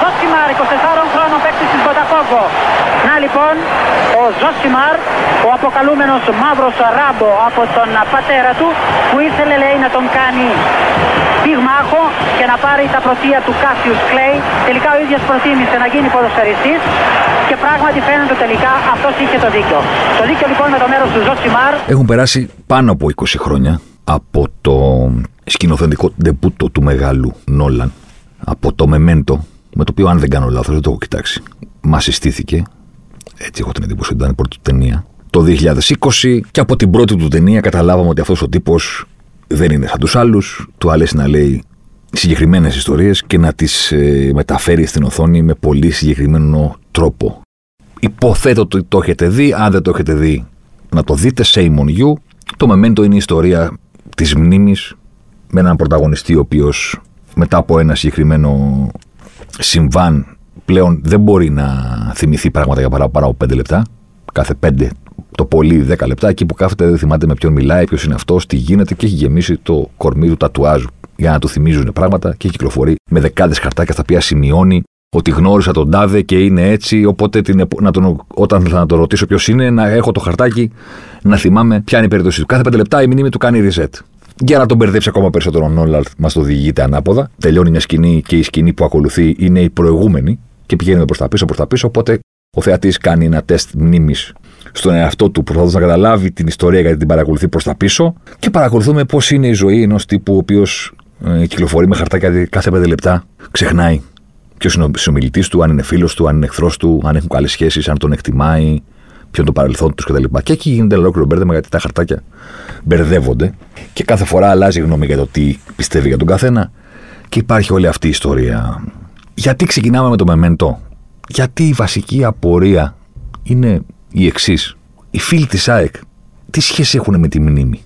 Ζωσιμάρ, 24 χρόνων παίκτης της Μποταφόγκο. Να λοιπόν, ο Ζωσιμάρ, ο αποκαλούμενος μαύρος ράμπο από τον πατέρα του, που ήθελε λέει να τον κάνει πυγμάχο και να πάρει τα πρωτεία του Κάσιους Κλέη. Τελικά ο ίδιος προτίμησε να γίνει ποδοσφαιριστής και πράγματι φαίνεται τελικά αυτός είχε το δίκιο. Το δίκιο λοιπόν με το μέρος του Ζωσιμάρ. Έχουν περάσει πάνω από 20 χρόνια από το σκηνοθετικό ντεμπούτο του μεγάλου Νόλαν από το Memento, με το οποίο αν δεν κάνω λάθος, δεν το έχω κοιτάξει. Μας συστήθηκε, έτσι έχω την εντύπωση ότι ήταν η πρώτη του ταινία, το 2020 και από την πρώτη του ταινία καταλάβαμε ότι αυτός ο τύπος δεν είναι σαν τους άλλους. Του αρέσει να λέει συγκεκριμένες ιστορίες και να τις ε, μεταφέρει στην οθόνη με πολύ συγκεκριμένο τρόπο. Υποθέτω ότι το έχετε δει. Αν δεν το έχετε δει, να το δείτε. Shame on you. Το Memento είναι η ιστορία της μνήμης με έναν πρωταγωνιστή ο οποίος μετά από ένα συγκεκριμένο συμβάν πλέον δεν μπορεί να θυμηθεί πράγματα για παραπάνω από 5 λεπτά. Κάθε 5 το πολύ 10 λεπτά, εκεί που κάθεται δεν θυμάται με ποιον μιλάει, ποιος είναι αυτός, τι γίνεται και έχει γεμίσει το κορμί του τατουάζ για να του θυμίζουν πράγματα και κυκλοφορεί με δεκάδες χαρτάκια στα οποία σημειώνει ότι γνώρισα τον τάδε και είναι έτσι. Οπότε την, να τον, όταν θα το ρωτήσω ποιος είναι, να έχω το χαρτάκι να θυμάμαι ποια είναι η περίπτωση του. Κάθε πέντε λεπτά η μνήμη του κάνει reset. Για να τον μπερδέψει ακόμα περισσότερο ο Νόλαρτ, μας το διηγείται ανάποδα. Τελειώνει μια σκηνή και η σκηνή που ακολουθεί είναι η προηγούμενη και πηγαίνουμε προς τα πίσω, προς τα πίσω. Οπότε ο θεατής κάνει ένα τεστ μνήμης στον εαυτό του, προσπαθώντας να καταλάβει την ιστορία γιατί την παρακολουθεί προς τα πίσω. Και παρακολουθούμε πώς είναι η ζωή ενός τύπου ο οποίος ε, κυκλοφορεί με χαρτάκια κάθε πέντε λεπτά, ξεχνάει ποιος είναι ο συνομιλητής του, αν είναι φίλος του, αν είναι εχθρός του, αν έχουν καλές σχέσεις, αν τον εκτιμάει, ποιο είναι το παρελθόν τους κτλ. Και εκεί γίνεται ολόκληρο μπέρδεμα γιατί τα χαρτάκια μπερδεύονται και κάθε φορά αλλάζει γνώμη για το τι πιστεύει για τον καθένα. Και υπάρχει όλη αυτή η ιστορία. Γιατί ξεκινάμε με το μεμέντο, Γιατί η βασική απορία είναι η εξής. Οι φίλοι της ΑΕΚ τι σχέση έχουν με τη μνήμη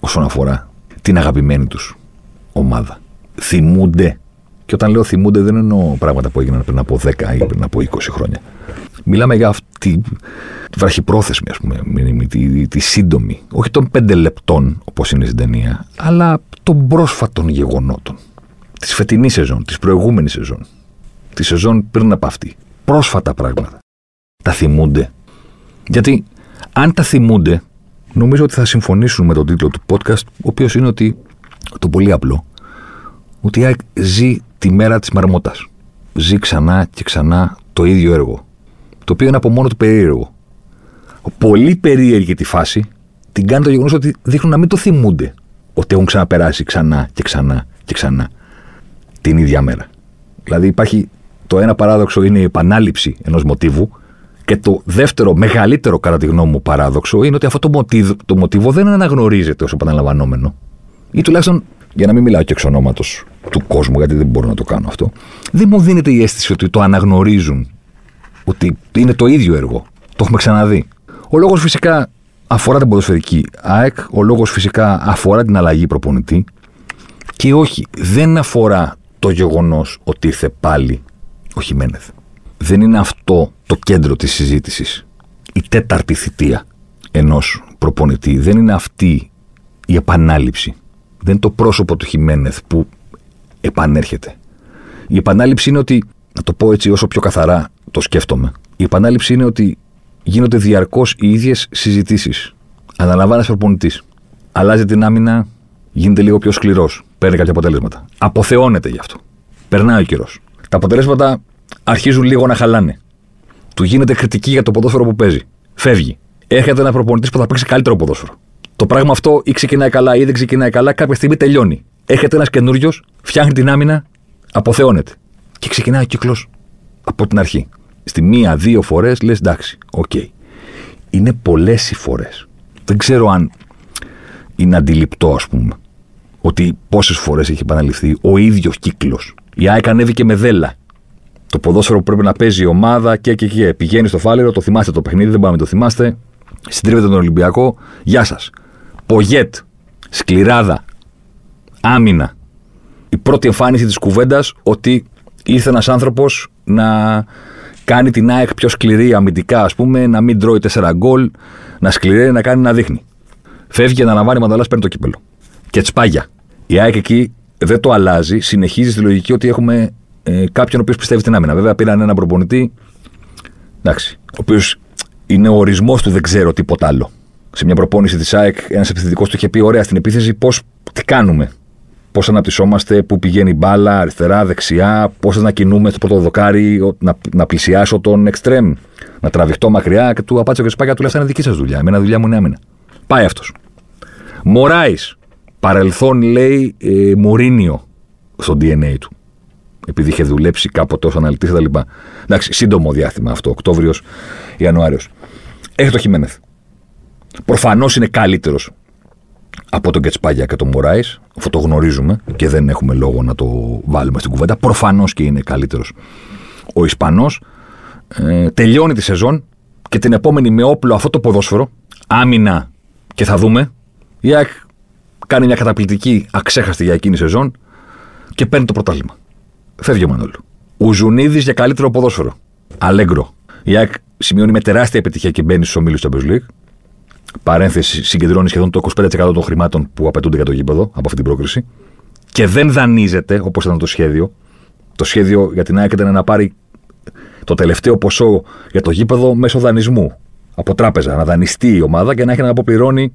όσον αφορά την αγαπημένη τους ομάδα; Θυμούνται. Και όταν λέω θυμούνται δεν εννοώ πράγματα που έγιναν πριν από 10 ή πριν από 20 χρόνια. Μιλάμε για αυτή τη βραχυπρόθεσμη, ας πούμε, μνήμη, τη, τη, σύντομη. Όχι των πέντε λεπτών, όπως είναι στην ταινία, αλλά των πρόσφατων γεγονότων. Της φετινής σεζόν, της προηγούμενης σεζόν. Τη σεζόν πριν από αυτή. Πρόσφατα πράγματα. Τα θυμούνται. Γιατί αν τα θυμούνται, νομίζω ότι θα συμφωνήσουν με τον τίτλο του podcast, ο οποίος είναι ότι. το πολύ απλό. Ότι η ζει τη μέρα της μαρμότα. Ζει ξανά και ξανά το ίδιο έργο το οποίο είναι από μόνο του περίεργο. Πολύ περίεργη τη φάση την κάνει το γεγονός ότι δείχνουν να μην το θυμούνται. Ότι έχουν ξαναπεράσει ξανά και ξανά και ξανά την ίδια μέρα. Δηλαδή υπάρχει το ένα παράδοξο είναι η επανάληψη ενός μοτίβου και το δεύτερο, μεγαλύτερο κατά τη γνώμη μου παράδοξο είναι ότι αυτό το μοτίβο, το μοτίβο δεν αναγνωρίζεται ως επαναλαμβανόμενο. Ή τουλάχιστον, για να μην μιλάω και εξ ονόματος του κόσμου, γιατί δεν μπορώ να το κάνω αυτό, δεν μου δίνεται η αίσθηση ότι το αναγνωρίζουν ότι είναι το ίδιο έργο. Το έχουμε ξαναδεί. Ο λόγος φυσικά αφορά την ποδοσφαιρική ΑΕΚ, ο λόγος φυσικά αφορά την αλλαγή προπονητή και όχι, δεν αφορά το γεγονός ότι ήρθε πάλι ο Χιμένεθ. Δεν είναι αυτό το κέντρο της συζήτησης. Η τέταρτη θητεία ενός προπονητή. Δεν είναι αυτή η επανάληψη. Δεν είναι το πρόσωπο του Χιμένεθ που επανέρχεται. Η επανάληψη είναι ότι, να το πω έτσι όσο πιο καθαρά το σκέφτομαι. Η επανάληψη είναι ότι γίνονται διαρκώς οι ίδιες συζητήσεις. Αναλαμβάνει προπονητής. Αλλάζει την άμυνα, γίνεται λίγο πιο σκληρός. Παίρνει κάποια αποτέλεσματα. Αποθεώνεται γι' αυτό. Περνάει ο καιρός. Τα αποτελέσματα αρχίζουν λίγο να χαλάνε. Του γίνεται κριτική για το ποδόσφαιρο που παίζει. Φεύγει. Έρχεται ένας προπονητής που θα παίξει καλύτερο ποδόσφαιρο. Το πράγμα αυτό ή ξεκινάει καλά ή δεν ξεκινάει καλά, κάποια στιγμή τελειώνει. Έρχεται ένας καινούριος, φτιάχνει την άμυνα, αποθεώνεται. Και ξεκινάει ο κύκλος από την αρχή στη μία-δύο φορές λες εντάξει, OK. Okay. Είναι πολλές οι φορές. Δεν ξέρω αν είναι αντιληπτό, ας πούμε, ότι πόσες φορές έχει επαναληφθεί ο ίδιος κύκλος. Η ΑΕΚ ανέβηκε μοντέλα. Το ποδόσφαιρο που πρέπει να παίζει η ομάδα και και και. Πηγαίνει στο Φάληρο, το θυμάστε το παιχνίδι, δεν πάμε το θυμάστε. Συντρίβετε τον Ολυμπιακό. Γεια σας. Πογέτ. Σκληράδα. Άμυνα. Η πρώτη εμφάνιση της κουβέντας ότι ήρθε ένας άνθρωπος να Κάνει την ΑΕΚ πιο σκληρή αμυντικά, ας πούμε, να μην τρώει 4 γκολ, να σκληραίνει, να κάνει να δείχνει. Φεύγει, αναλαμβάνει μανταλάς, παίρνει το κύπελο. Και τσπάγια. Η ΑΕΚ εκεί δεν το αλλάζει, συνεχίζει στη λογική ότι έχουμε ε, κάποιον ο οποίος πιστεύει στην άμυνα. Βέβαια, πήραν έναν προπονητή. Εντάξει, ο οποίος είναι ο ορισμός του δεν ξέρω τίποτα άλλο. Σε μια προπόνηση της ΑΕΚ, ένας επιθετικός του είχε πει: Ωραία, στην επίθεση, πώς, τι κάνουμε. Πώς αναπτυσσόμαστε, πού πηγαίνει η μπάλα, αριστερά, δεξιά, πώς να κινούμε στο πρώτο δοκάρι, να, να πλησιάσω τον εξτρέμ, να τραβηχτώ μακριά. Και του απάντησε ο Σπάκια, του λέει: Αυτά είναι δική σας δουλειά. Εμένα δουλειά μου είναι άμυνα. Πάει αυτός. Μωράης. Παρελθόν λέει ε, Μωρίνιο στο DNA του. Επειδή είχε δουλέψει κάποτε ως αναλυτής κτλ. Εντάξει, σύντομο διάστημα αυτό, Οκτώβριο-Ιανουάριο. Έχει το Χιμένεθ. Προφανώς είναι καλύτερος από τον Κετσπάγια και τον Μωράης. Αυτό το γνωρίζουμε και δεν έχουμε λόγο να το βάλουμε στην κουβέντα. Προφανώς και είναι καλύτερος ο Ισπανός. Ε, τελειώνει τη σεζόν και την επόμενη με όπλο αυτό το ποδόσφαιρο. Άμυνα και θα δούμε. Η ΑΕΚ κάνει μια καταπληκτική, αξέχαστη για εκείνη σεζόν και παίρνει το πρωτάθλημα. Φεύγει ο Μανώλου. Ζουνίδη για καλύτερο ποδόσφαιρο. Αλέγκρο. Η ΑΕΚ σημειώνει με τεράστια επιτυχία και μπαίνει στους ομίλους του Champions League. Παρένθεση, συγκεντρώνει σχεδόν το 25% των χρημάτων που απαιτούνται για το γήπεδο από αυτή την πρόκριση. Και δεν δανείζεται όπως ήταν το σχέδιο. Το σχέδιο για την ΑΕΚ ήταν να πάρει το τελευταίο ποσό για το γήπεδο μέσω δανεισμού από τράπεζα. Να δανειστεί η ομάδα και να έχει να αποπληρώνει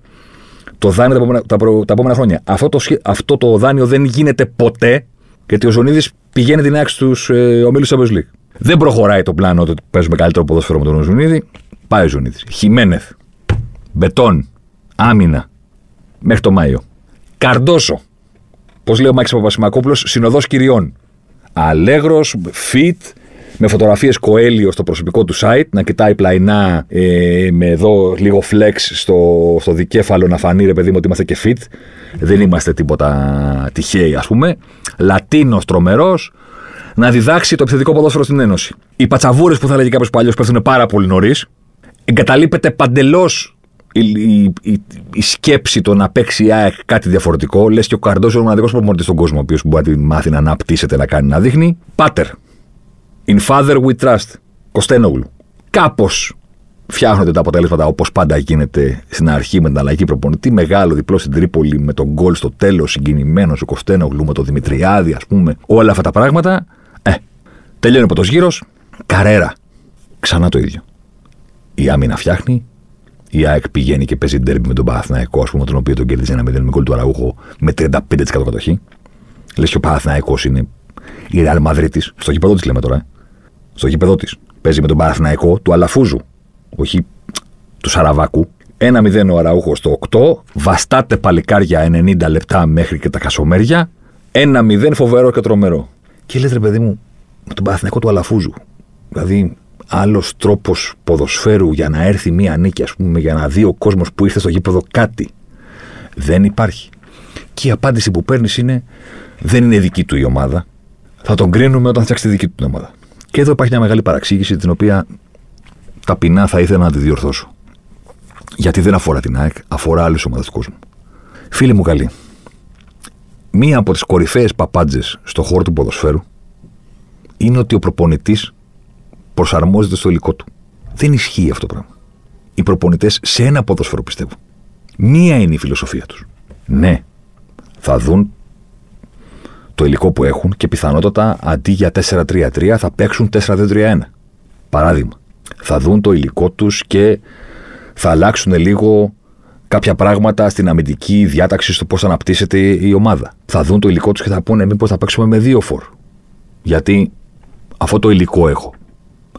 το δάνειο τα επόμενα, τα, προ, τα επόμενα χρόνια. Αυτό το, αυτό το δάνειο δεν γίνεται ποτέ γιατί ο Ζωνίδης πηγαίνει την άξι στους ε, ομίλους Champions League. Δεν προχωράει το πλάνο ότι παίζουμε καλύτερο ποδόσφαιρο με τον Ζωνίδη. Πάει ο Ζωνίδης. Χιμένεθ. Μπετόν. Άμυνα. Μέχρι το Μάιο. Καρντόσο. Πώς λέει ο Μάκης Παπασημακόπουλος, συνοδός κυριών. Αλέγρος, fit, με φωτογραφίες Κοέλιο στο προσωπικό του site, να κοιτάει πλαϊνά ε, με εδώ λίγο flex στο, στο δικέφαλο να φανεί ρε παιδί μου ότι είμαστε και fit. Δεν είμαστε τίποτα τυχαίοι, ας πούμε. Λατίνος τρομερός, να διδάξει το επιθετικό ποδόσφαιρο στην Ένωση. Οι πατσαβούρες που θα λέγει κάποιος παλιός πέφτουν πάρα πολύ νωρίς. Εγκαταλείπεται παντελώς η, η, η, η, σκέψη το να παίξει η ΑΕΚ κάτι διαφορετικό. Λες και ο Καρντό είναι ο μοναδικός προπονητή στον κόσμο, ο οποίος μπορεί να μάθει να αναπτύσσεται, να κάνει να δείχνει. Πάτερ. In father we trust. Κωστένογλου. Κάπως φτιάχνονται τα αποτελέσματα όπως πάντα γίνεται στην αρχή με την αλλαγή προπονητή. Μεγάλο διπλό στην Τρίπολη με τον γκολ στο τέλος, συγκινημένος ο Κωστένογλου με τον Δημητριάδη, ας πούμε. Όλα αυτά τα πράγματα. Ε, τελειώνει ο πρώτος γύρος. Καρέρα. Ξανά το ίδιο. Η άμυνα φτιάχνει. Η ΑΕΚ πηγαίνει και παίζει ντέρμπι με τον Παναθηναϊκό, ας πούμε, τον οποίο τον κέρδισε ένα 0 με γκολ του Αραούχο με 35% κατοχή. Λες και ο Παναθηναϊκός είναι η Ρεάλ Μαδρίτη. Στο γήπεδο της λέμε τώρα. Ε. Στο γήπεδο της. Παίζει με τον Παναθηναϊκό του Αλαφούζου όχι του Σαραβάκου. 1-0 ο Αραούχος στο 8. Βαστάτε παλικάρια 90 λεπτά μέχρι και τα κασομέρια. 1-0 φοβερό και τρομερό. Και λες, ρε παιδί μου, με τον Παναθηναϊκό του Αλαφούζου. Δηλαδή, άλλος τρόπος ποδοσφαίρου για να έρθει μία νίκη, ας πούμε, για να δει ο κόσμος που ήρθε στο γήπεδο κάτι. Δεν υπάρχει. Και η απάντηση που παίρνεις είναι: Δεν είναι δική του η ομάδα. Θα τον κρίνουμε όταν φτιάξει τη δική του ομάδα. Και εδώ υπάρχει μια μεγάλη παραξήγηση, την οποία ταπεινά θα ήθελα να τη διορθώσω. Γιατί δεν αφορά την ΑΕΚ, αφορά άλλες ομάδες του κόσμου. Φίλοι μου καλοί, μία από τις κορυφαίες παπάντζες στο χώρο του ποδοσφαίρου είναι ότι ο προπονητής προσαρμόζεται στο υλικό του. Δεν ισχύει αυτό το πράγμα. Οι προπονητές σε ένα ποδοσφαίρο πιστεύω. Μία είναι η φιλοσοφία τους. Ναι, θα δουν το υλικό που έχουν και πιθανότατα αντί για 4-3-3 θα παίξουν 4-2-3-1. Παράδειγμα θα δουν το υλικό τους και θα αλλάξουν λίγο κάποια πράγματα στην αμυντική διάταξη στο πώς αναπτύσσεται η ομάδα. Θα δουν το υλικό τους και θα πούνε μήπως θα παίξουμε με δύο φορ. Γιατί αυτό το υλικό έχω.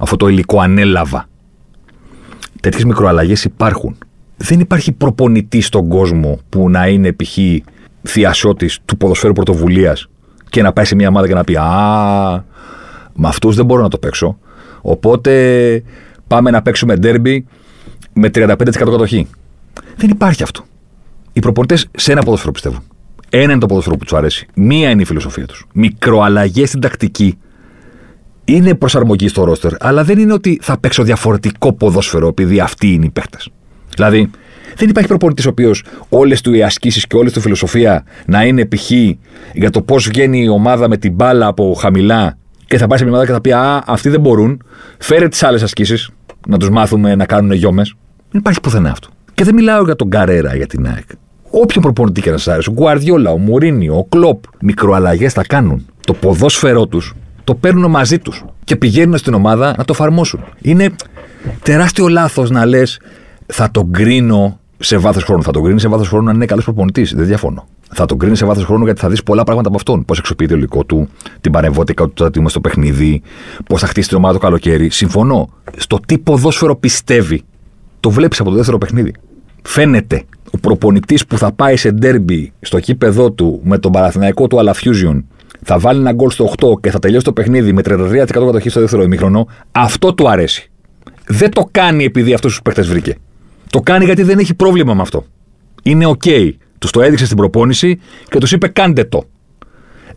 Αυτό το υλικό ανέλαβα. Τέτοιες μικροαλλαγές υπάρχουν. Δεν υπάρχει προπονητή στον κόσμο που να είναι π.χ. θειασότης του ποδοσφαίρου πρωτοβουλίας και να πάει σε μια ομάδα και να πει Α, με αυτούς δεν μπορώ να το παίξω. Οπότε πάμε να παίξουμε ντέρμπι με 35% κατοχή. Δεν υπάρχει αυτό. Οι προπονητές σε ένα ποδόσφαιρο πιστεύουν. Ένα είναι το ποδόσφαιρο που τους αρέσει. Μία είναι η φιλοσοφία τους. Μικροαλλαγές στην τακτική είναι προσαρμογή στο ρόστερ, αλλά δεν είναι ότι θα παίξω διαφορετικό ποδόσφαιρο επειδή αυτοί είναι οι παίχτε. Δηλαδή, δεν υπάρχει προπονητής ο οποίος όλες του οι ασκήσεις και όλη του φιλοσοφία να είναι π.χ. για το πώς βγαίνει η ομάδα με την μπάλα από χαμηλά και θα πάει σε μια ομάδα και θα πει Α, αυτοί δεν μπορούν. Φέρε τις άλλες ασκήσεις να τους μάθουμε να κάνουν γιόμες. Δεν υπάρχει πουθενά αυτό. Και δεν μιλάω για τον Καρέρα για την ΑΕΚ. Όποιον προπονητή και να σας άρεσε, ο Γκουαρδιόλα, ο Μουρίνιο, ο Κλοπ, μικροαλλαγές θα κάνουν. Το ποδόσφαιρό τους το παίρνουν μαζί τους και πηγαίνουν στην ομάδα να το εφαρμόσουν. Είναι τεράστιο λάθος να λες θα τον κρίνω σε βάθος χρόνου. Θα τον κρίνει σε βάθος χρόνου αν είναι καλός προπονητής. Δεν διαφωνώ. Θα τον κρίνει σε βάθος χρόνου γιατί θα δεις πολλά πράγματα από αυτόν. Πώς εξοπλίζει το υλικό του, την παρεμβότητα του στο παιχνίδι, πώς θα χτίσει την ομάδα το καλοκαίρι. Συμφωνώ. Στο τι ποδόσφαιρο πιστεύει, το βλέπεις από το δεύτερο παιχνίδι. Φαίνεται ο προπονητής που θα πάει σε ντέρμπι στο κήπεδό του με τον παραθυναϊκό του Αλαφιούζιον θα βάλει ένα γκολ στο 8 και θα τελειώσει το παιχνίδι με 33% κατοχή στο δεύτερο ημίχρονο, αυτό του αρέσει. Δεν το κάνει επειδή αυτού τους παίχτε βρήκε. Το κάνει γιατί δεν έχει πρόβλημα με αυτό. Είναι OK. Okay. Τους το έδειξε στην προπόνηση και τους είπε: Κάντε το.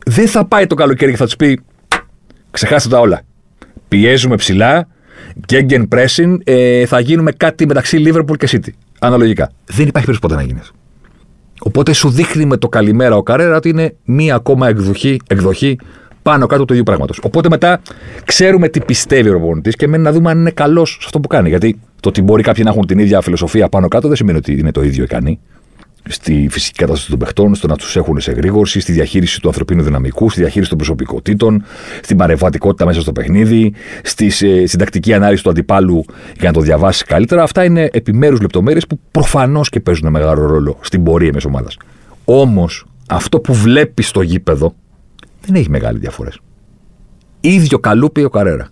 Δεν θα πάει το καλοκαίρι και θα τους πει: Ξεχάστε τα όλα. Πιέζουμε ψηλά, Gegenpressing, ε, θα γίνουμε κάτι μεταξύ Liverpool και City. Αναλογικά. Δεν υπάρχει περίπτωση ποτέ να γίνεις. Οπότε σου δείχνει με το καλημέρα ο Καρέρα ότι είναι μία ακόμα εκδοχή, εκδοχή πάνω κάτω του ίδιου πράγματος. Οπότε μετά ξέρουμε τι πιστεύει ο προπονητής και μένει να δούμε αν είναι καλός σε αυτό που κάνει. Γιατί το ότι μπορεί κάποιοι να έχουν την ίδια φιλοσοφία πάνω κάτω δεν σημαίνει ότι είναι το ίδιο ικανοί. Στη φυσική κατάσταση των παιχτών, στο να τους έχουν σε γρήγορση, στη διαχείριση του ανθρωπίνου δυναμικού, στη διαχείριση των προσωπικότητων, στην παρεμβατικότητα μέσα στο παιχνίδι, στις, ε, στην τακτική ανάλυση του αντιπάλου για να το διαβάσει καλύτερα. Αυτά είναι επιμέρους λεπτομέρειες που προφανώς και παίζουν μεγάλο ρόλο στην πορεία μιας ομάδας. Όμως αυτό που βλέπεις στο γήπεδο δεν έχει μεγάλη διαφορές. ίδιο καλούπι ο Καρέρα.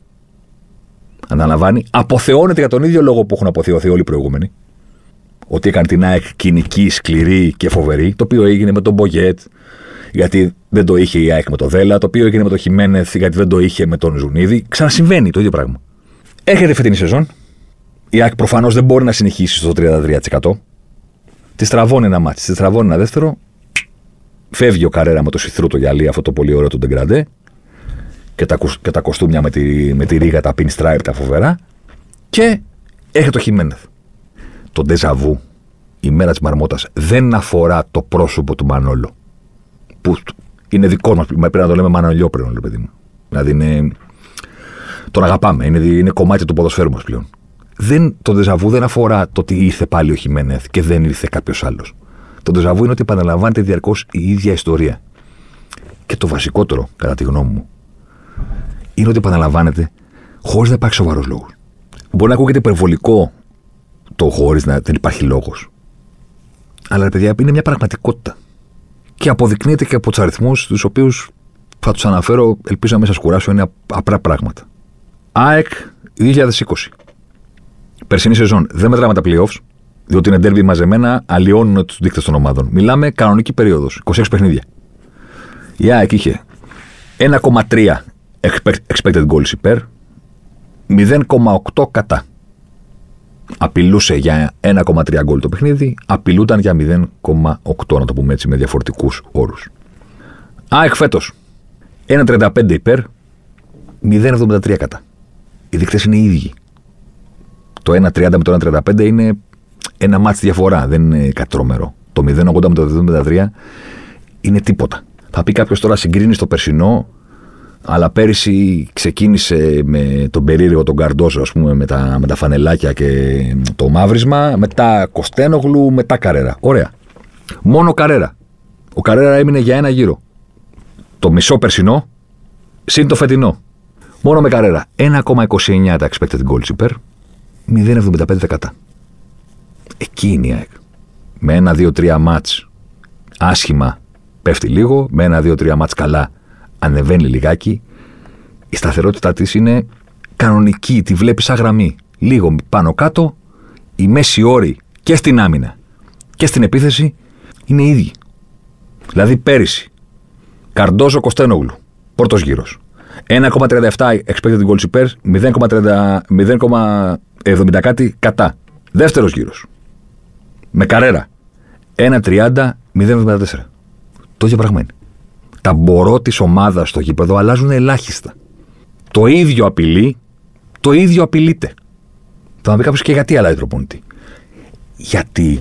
Αναλαμβάνει, αποθεώνεται για τον ίδιο λόγο που έχουν αποθεωθεί όλοι οι προηγούμενοι. Ότι έκανε την ΑΕΚ κοινική, σκληρή και φοβερή, το οποίο έγινε με τον Μπογιέτ, γιατί δεν το είχε η ΑΕΚ με τον Δέλα, το οποίο έγινε με τον Χιμένεθ, γιατί δεν το είχε με τον Ζουνίδη. Ξανασυμβαίνει το ίδιο πράγμα. Έρχεται φετινή σεζόν. Η ΑΕΚ προφανώς δεν μπορεί να συνεχίσει στο 33%. Τη τραβώνει ένα μάτι, τη τραβώνει ένα δεύτερο. Φεύγει ο Καρέρα με το σιθρού το γυαλί, αυτό το πολύ ωραίο του Ντεγκραντέ. Και τα, και τα κοστούμια με τη, με τη ρίγα, τα pinstripe, τα φοβερά. Και έρχεται το Χιμένεθ. Το ντεζαβού, η μέρα της Μαρμότας, δεν αφορά το πρόσωπο του Μανόλο. Που είναι δικό μας. Πρέπει να το λέμε Μανολιό πλέον, παιδί μου. Δηλαδή είναι. Τον αγαπάμε. Είναι, είναι κομμάτι του ποδοσφαίρου μας πλέον. Δεν, το ντεζαβού δεν αφορά το ότι ήρθε πάλι ο Χιμένεθ και δεν ήρθε κάποιος άλλος. Το ντεζαβού είναι ότι επαναλαμβάνεται διαρκώς η ίδια ιστορία. Και το βασικότερο, κατά τη γνώμη μου, είναι ότι επαναλαμβάνεται χωρίς να υπάρχει σοβαρός λόγος. Μπορεί να ακούγεται υπερβολικό το χωρίς να δεν υπάρχει λόγος. Αλλά παιδιά είναι μια πραγματικότητα. Και αποδεικνύεται και από τους αριθμούς τους οποίους θα τους αναφέρω, ελπίζω να μην σας κουράσω, είναι απλά πράγματα. ΑΕΚ 2020. Περσινή σεζόν. Δεν μετράμε τα playoffs, διότι είναι ντέρμπι μαζεμένα, αλλοιώνουν τους δείκτες των ομάδων. Μιλάμε κανονική περίοδος, 26 παιχνίδια. Η ΑΕΚ είχε 1,3 expected goals υπέρ, 0,8 κατά. Απειλούσε για 1,3 γκολ το παιχνίδι, απειλούταν για 0,8 να το πούμε έτσι με διαφορετικούς όρους. ΑΕΚ φέτος 1,35 υπέρ, 0,73 κατά. Οι δείκτε είναι οι ίδιοι. Το 1,30 με το 1,35 είναι ένα μάτι διαφορά, δεν είναι κάτι τρομερό. Το 0,80 με το 0,73 είναι τίποτα. Θα πει κάποιος τώρα συγκρίνεις το περσινό, αλλά πέρυσι ξεκίνησε με τον περίεργο τον Καρντόζο, ας πούμε, με τα, με τα φανελάκια και το μαύρισμα, μετά Κοστένογλου, μετά Καρέρα. Ωραία. Μόνο Καρέρα. Ο Καρέρα έμεινε για ένα γύρο. Το μισό περσινό, συν το φετινό. Μόνο με Καρέρα. 1,29 τα expected goals υπέρ, 0,75 δεκατά. Εκεί είναι η ΑΕΚ. Με ένα, δύο, τρία μάτς άσχημα πέφτει λίγο, με ένα, δύο, τρία μάτς καλά ανεβαίνει λιγάκι. Η σταθερότητά της είναι κανονική, τη βλέπει σαν γραμμή. Λίγο πάνω κάτω, η μέση όρη και στην άμυνα και στην επίθεση είναι ίδιοι. Δηλαδή πέρυσι, Καρντόζο Κοστένογλου, πρώτος γύρος. 1,37 expected goals υπέρ, 0,70 κάτι κατά. Δεύτερος γύρος με καρέρα. 1-30-0-74. Το ίδιο πράγμα είναι. Τα μπορώ της ομάδας στο γήπεδο αλλάζουν ελάχιστα. Το ίδιο απειλεί, το ίδιο απειλείται. Θα μου πει κάποιος και γιατί αλλάζει προπονητή. Γιατί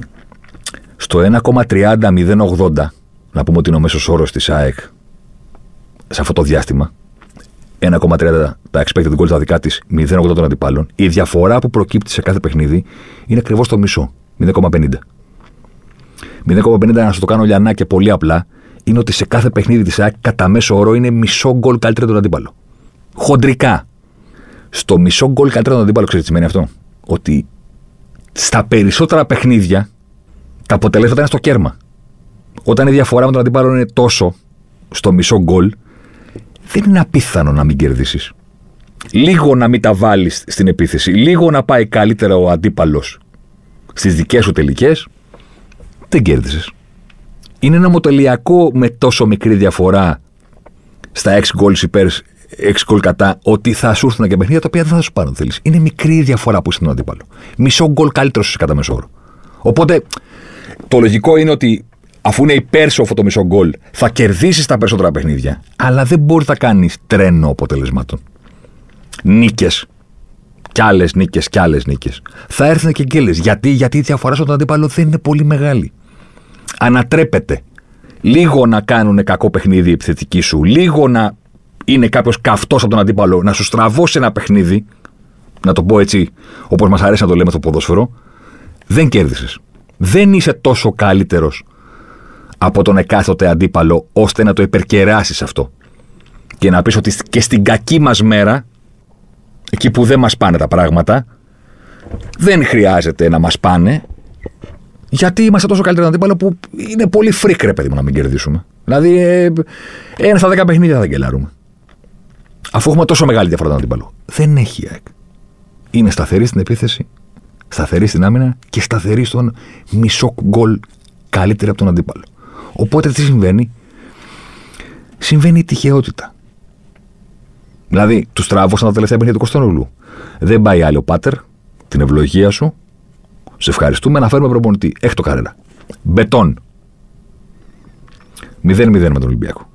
στο 1,30-0,80, να πούμε ότι είναι ο μέσος όρος της ΑΕΚ σε αυτό το διάστημα, 1,30 τα expected goals τα δικά της, 0,80 των αντιπάλων. Η διαφορά που προκύπτει σε κάθε παιχνίδι είναι ακριβώς το μισό, 0,50. 0,50 να σου το κάνω λιανά και πολύ απλά, είναι ότι σε κάθε παιχνίδι της ΑΕΚ κατά μέσο όρο είναι μισό γκολ καλύτερο τον αντίπαλο. Χοντρικά. Στο μισό γκολ καλύτερο τον αντίπαλο, ξέρετε τι σημαίνει αυτό; Ότι στα περισσότερα παιχνίδια τα αποτελέσματα είναι στο κέρμα. Όταν η διαφορά με τον αντίπαλο είναι τόσο στο μισό γκολ, δεν είναι απίθανο να μην κερδίσεις. Λίγο να μην τα βάλεις στην επίθεση, λίγο να πάει καλύτερα ο αντίπαλος στις δικές σου τελικές, δεν κέρδισες. Είναι ένα μοτελειακό με τόσο μικρή διαφορά στα 6 γκολ υπέρ, 6 γκολ κατά, ότι θα σου έρθουν και παιχνίδια τα οποία δεν θα σου πάρουν θέλεις. Είναι μικρή η διαφορά που είσαι τον αντίπαλο. Μισό γκολ καλύτερος κατά μέσο όρο. Οπότε το λογικό είναι ότι αφού είναι υπέρσοφο το μισό γκολ, θα κερδίσεις τα περισσότερα παιχνίδια. Αλλά δεν μπορεί να κάνεις τρένο αποτελεσμάτων. Νίκες. Κι άλλες νίκες, κι άλλες νίκες. Θα έρθουν και γκέλες. Γιατί, γιατί η διαφορά στον αντίπαλο δεν είναι πολύ μεγάλη. Ανατρέπεται. Λίγο να κάνουν κακό παιχνίδι οι επιθετικοί σου, λίγο να είναι κάποιος καυτός από τον αντίπαλο, να σου στραβώσει ένα παιχνίδι, να το πω έτσι, όπως μας αρέσει να το λέμε στο ποδόσφαιρο, δεν κέρδισες. Δεν είσαι τόσο καλύτερος από τον εκάστοτε αντίπαλο ώστε να το υπερκεράσεις αυτό. Και να πεις ότι και στην κακή μας μέρα, εκεί που δεν μας πάνε τα πράγματα, δεν χρειάζεται να μας πάνε, γιατί είμαστε τόσο καλύτεροι αντίπαλο που είναι πολύ φρίκ, ρε παιδί μου, να μην κερδίσουμε. Δηλαδή, ε, ένα στα δέκα παιχνίδια θα δεν κελάρουμε. Αφού έχουμε τόσο μεγάλη διαφορά τον αντίπαλο. Δεν έχει ΑΕΚ. Είναι σταθερή στην επίθεση, σταθερή στην άμυνα και σταθερή στον μισό γκολ καλύτερη από τον αντίπαλο. Οπότε τι συμβαίνει; Συμβαίνει η τυχαιότητα. Δηλαδή, τους τράβωσαν τα τελευταία παιχνίδια του Κωνσταντινούλου. Δεν πάει άλλο πάτερ, την ευλογία σου. Σε ευχαριστούμε να φέρουμε προπονητή. Έχει το καρέρα. Μπετόν. 0-0 με τον Ολυμπιακό.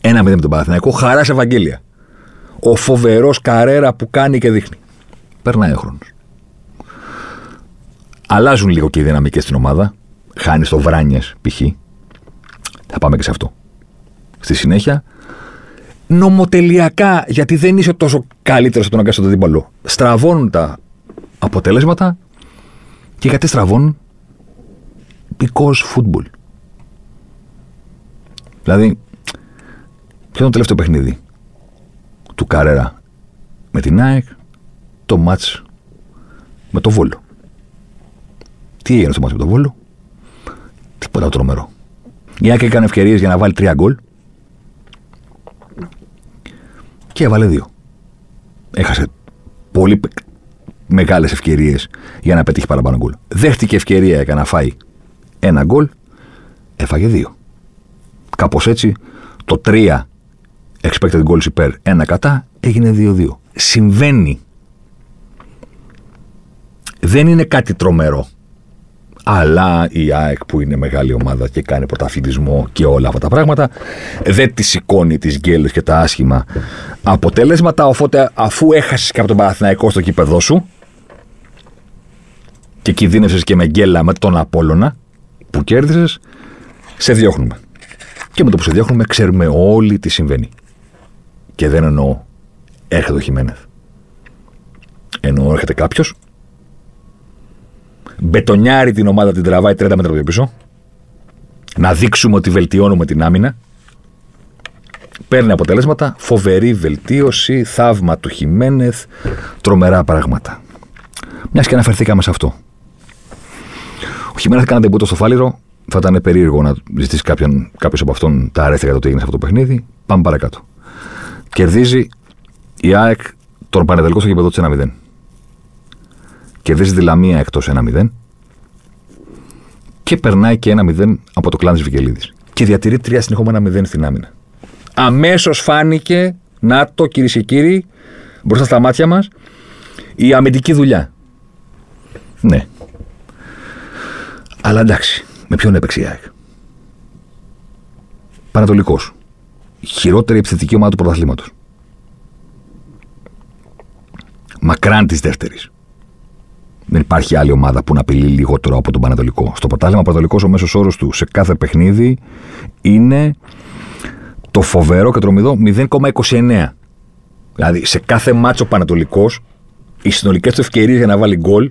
1-0 με τον Παναθηναϊκό. Χαρά σε Ευαγγέλια. Ο φοβερός καρέρα που κάνει και δείχνει. Περνάει ο χρόνος. Αλλάζουν λίγο και οι δυναμικές στην ομάδα χάνει το Βράνιε π.χ. Θα πάμε και σε αυτό. Στη συνέχεια, νομοτελειακά, γιατί δεν είσαι τόσο καλύτερος από τον αγκάστο αντίπαλο, στραβώνουν τα αποτελέσματα και γιατί στραβώνουν. Because football. Δηλαδή, ποιο είναι το τελευταίο παιχνίδι του Καρέρα με την ΑΕΚ, το μάτς με το Βόλο. Τι έγινε στο μάτς με το Βόλο, Τίποτα τρομερό. Η Άκη έκανε ευκαιρίες για να βάλει τρία γκολ. Και έβαλε δύο. Έχασε πολύ μεγάλες ευκαιρίες για να πετύχει παραπάνω γκολ. Δέχτηκε ευκαιρία για να φάει ένα γκολ. Έφαγε δύο. Κάπως έτσι το τρία expected goals υπέρ ένα κατά έγινε 2-2. Συμβαίνει. Δεν είναι κάτι τρομερό αλλά η ΑΕΚ που είναι μεγάλη ομάδα και κάνει πρωταθλητισμό και όλα αυτά τα πράγματα δεν τη σηκώνει τις γκέλες και τα άσχημα αποτέλεσματα οπότε αφού έχασες και από τον Παναθηναϊκό στο κήπεδό σου και κινδύνευσες και με γκέλα με τον Απόλλωνα που κέρδισες, σε διώχνουμε. Και με το που σε διώχνουμε ξέρουμε όλοι τι συμβαίνει. Και δεν εννοώ έρχεται ο Χιμένεθ. Εννοώ έρχεται κάποιος μπετονιάρει την ομάδα, την τραβάει 30 μέτρα πιο πίσω. Να δείξουμε ότι βελτιώνουμε την άμυνα. Παίρνει αποτελέσματα, φοβερή βελτίωση, θαύμα του Χιμένεθ, τρομερά πράγματα. Μιας και αναφερθήκαμε σε αυτό. Ο Χιμένεθ έκανε τεμπούτο στο Φάληρο. Θα ήταν περίεργο να ζητήσει κάποιος από αυτόν τα αρέθια για το τι έγινε σε αυτό το παιχνίδι. Πάμε παρακάτω. Κερδίζει η ΑΕΚ τον Πανετελικό στο γήπεδο της 1-0 κερδίζει τη Λαμία εκτός 1-0 και περνάει και 1-0 από το κλάν της Βικελίδης. Και διατηρεί τρία συνεχόμενα 0 στην άμυνα. Αμέσως φάνηκε, να το κυρίες και κύριοι, μπροστά στα μάτια μας, η αμυντική δουλειά. Ναι. Αλλά εντάξει, με ποιον έπαιξε η ΑΕΚ; Πανατολικός. Χειρότερη επιθετική ομάδα του πρωταθλήματος. Μακράν της δεύτερης. Δεν υπάρχει άλλη ομάδα που να απειλεί λιγότερο από τον Πανατολικό. Στο πρωτάθλημα, ο Πανατολικός ο μέσος όρος του σε κάθε παιχνίδι είναι Το φοβερό και τρομηδό 0,29. Δηλαδή σε κάθε μάτσο Πανατολικός, οι συνολικές του ευκαιρίες για να βάλει γκολ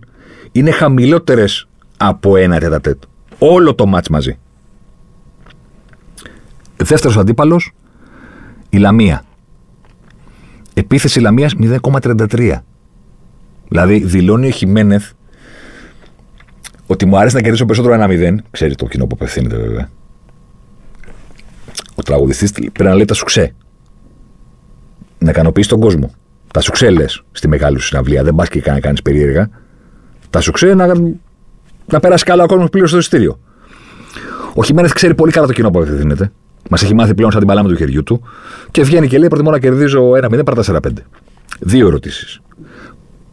είναι χαμηλότερες από ένα τέταρτο. Όλο το μάτς μαζί. Δεύτερος αντίπαλος, η Λαμία. Επίθεση Λαμίας 0,33. Δηλαδή δηλώνει ο Χιμένεθ ότι μου άρεσε να κερδίσω περισσότερο ένα 0. Ξέρει το κοινό που απευθύνεται βέβαια. Ο τραγουδιστής πρέπει να λέει τα σουξέ. Να ικανοποιήσει τον κόσμο. Τα σουξέ λες στη μεγάλη σου συναυλία. Δεν πας και να κάνεις περίεργα. Τα σουξέ να, να περάσει καλά ο κόσμος πλήρω στο εισιτήριο. Ο Χιμένεθ ξέρει πολύ καλά το κοινό που απευθύνεται. Μας έχει μάθει πλέον σαν την παλάμη του χεριού του και βγαίνει και λέει: Προτιμώ να κερδίζω ένα 0 παρά 4-5. Δύο ερωτήσεις.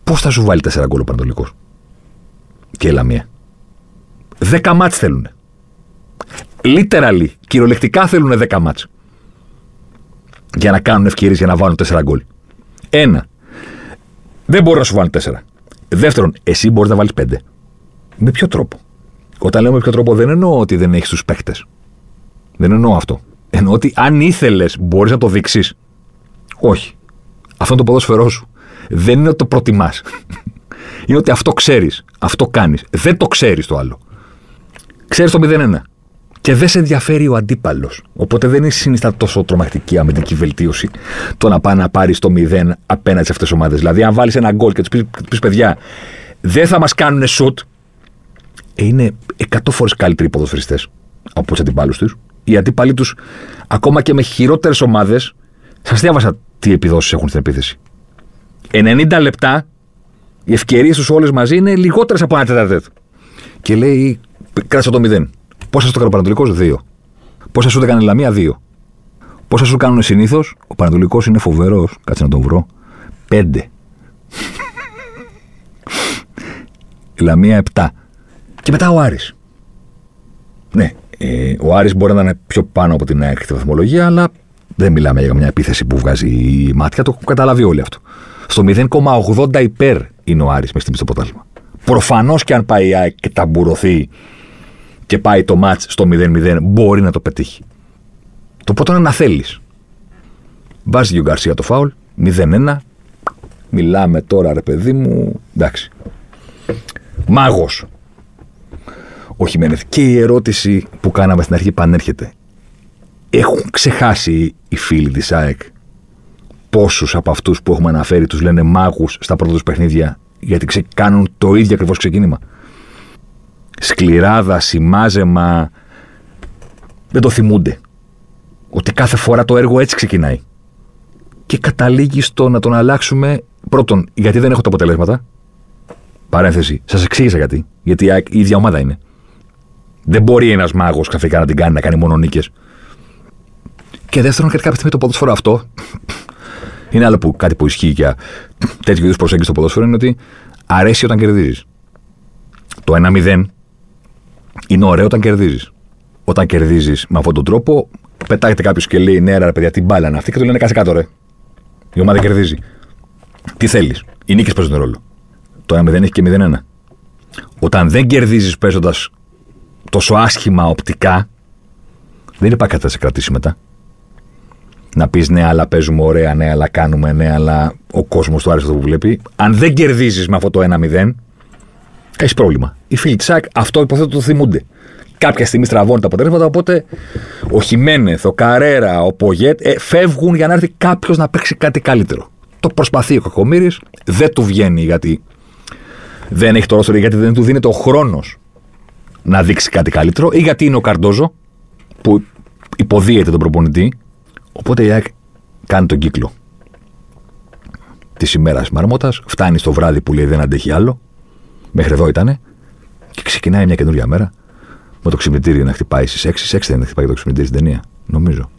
Πώς θα σου βάλει 4 γκολ ο Πανατολικός; Και η Λαμία. Δέκα μάτς θέλουν. Literally, κυριολεκτικά θέλουν δέκα μάτς. Για να κάνουν ευκαιρίες για να βάλουν τέσσερα γκολ. Ένα. Δεν μπορούν να σου βάλουν τέσσερα. Δεύτερον, εσύ μπορείς να βάλεις πέντε. Με ποιο τρόπο; Όταν λέω με ποιο τρόπο, δεν εννοώ ότι δεν έχεις τους παίχτες. Δεν εννοώ αυτό. Εννοώ ότι αν ήθελες, μπορείς να το δείξεις. Όχι. Αυτό είναι το ποδόσφαιρό σου. Δεν είναι ότι το προτιμάς. είναι ότι αυτό ξέρεις. Αυτό κάνεις. Δεν το ξέρεις το άλλο. Ξέρεις το 0-1. Και δεν σε ενδιαφέρει ο αντίπαλος. Οπότε δεν είναι συνιστά τόσο τρομακτική αμυντική βελτίωση το να πάει να πάρεις το 0 απέναντι σε αυτές τις ομάδες. Δηλαδή, αν βάλεις ένα γκολ και τους πεις παιδιά, δεν θα μας κάνουν σουτ, ε, είναι 100 φορές καλύτεροι ποδοσφαιριστές από τους αντιπάλους τους. Οι αντίπαλοι τους, ακόμα και με χειρότερες ομάδες, σα διάβασα τι επιδόσεις έχουν στην επίθεση. 90 λεπτά, οι ευκαιρίες τους όλες μαζί είναι λιγότερες από ένα τέταρτο. Και λέει, κράτησα το 0. Πόσα σου το έκανε ο Πανατολικός, 2. Πόσα σου το έκανε η Λαμία, 2. Πόσα σου κάνουν συνήθως, ο Πανατολικός είναι φοβερός, κάτσε να τον βρω, 5. η Λαμία 7. Και μετά ο Άρης. Ναι, ε, ο Άρης μπορεί να είναι πιο πάνω από την έκτη βαθμολογία, αλλά δεν μιλάμε για μια επίθεση που βγάζει η μάτια, το έχουν καταλάβει όλοι αυτό. Στο 0,80 υπέρ είναι ο Άρης μες στιγμή στο ποτάλμα. Προφανώς και αν πάει η ΑΕΚ και ταμπουρωθεί και πάει το μάτς στο 0-0, μπορεί να το πετύχει. Το πρώτο είναι να θέλεις. Βάζει ο Γκαρσία το φάουλ, 0-1. Μιλάμε τώρα, ρε παιδί μου. Εντάξει. Μάγος. Όχι Μένεθ. Και η ερώτηση που κάναμε στην αρχή επανέρχεται. Έχουν ξεχάσει οι φίλοι της ΑΕΚ πόσους από αυτούς που έχουμε αναφέρει τους λένε μάγους στα πρώτα τους παιχνίδια γιατί ξε, κάνουν το ίδιο ακριβώς ξεκίνημα. Σκληράδα, σημάζεμα. Δεν το θυμούνται. Ότι κάθε φορά το έργο έτσι ξεκινάει. Και καταλήγει στο να τον αλλάξουμε πρώτον, γιατί δεν έχω τα αποτελέσματα. Παρένθεση, σας εξήγησα γιατί. Γιατί η ίδια ομάδα είναι. Δεν μπορεί ένας μάγος καθικά να την κάνει, να κάνει μόνο νίκες. Και δεύτερον, και κάποια στιγμή το ποδόσφαιρο αυτό. είναι άλλο που κάτι που ισχύει για τέτοιου είδους προσέγγιση στο ποδόσφαιρο είναι ότι αρέσει όταν κερδίζεις. Το 1-0 είναι ωραίο όταν κερδίζεις. Όταν κερδίζεις με αυτόν τον τρόπο, πετάγεται κάποιος και λέει: Ναι, ρε παιδιά, την μπάλα είναι αυτή και του λένε: Κάσε κάτω, ρε. Η ομάδα κερδίζει. Τι θέλεις; Οι νίκες παίζουν ρόλο. Το 1-0 έχει και 0-1. Όταν δεν κερδίζεις παίζοντας τόσο άσχημα οπτικά, δεν υπάρχει κάτι να σε κρατήσει μετά. Να πεις ναι, αλλά παίζουμε ωραία, ναι, αλλά κάνουμε, ναι, αλλά ο κόσμος του άρεσε αυτό που βλέπει. Αν δεν κερδίζεις με αυτό το 1-0, έχεις πρόβλημα. Οι φίλοι της αυτό υποθέτω το θυμούνται. Κάποια στιγμή στραβώνουν τα αποτελέσματα, οπότε ο Χιμένεθ, ο Καρέρα, ο Πογέτ ε, φεύγουν για να έρθει κάποιος να παίξει κάτι καλύτερο. Το προσπαθεί ο Κακομήρης, δεν του βγαίνει γιατί δεν έχει το ρόλο, γιατί δεν του δίνεται ο χρόνος να δείξει κάτι καλύτερο ή γιατί είναι ο Καρντόζο που υποδίεται τον προπονητή. Οπότε η ΑΕΚ κάνει τον κύκλο της ημέρας Μαρμότας, φτάνει στο βράδυ που λέει δεν αντέχει άλλο. Μέχρι εδώ ήταν. Και ξεκινάει μια καινούρια μέρα με το ξυπνητήρι να χτυπάει στις 6. Στις 6 δεν χτυπάει το ξυπνητήρι στην ταινία, νομίζω.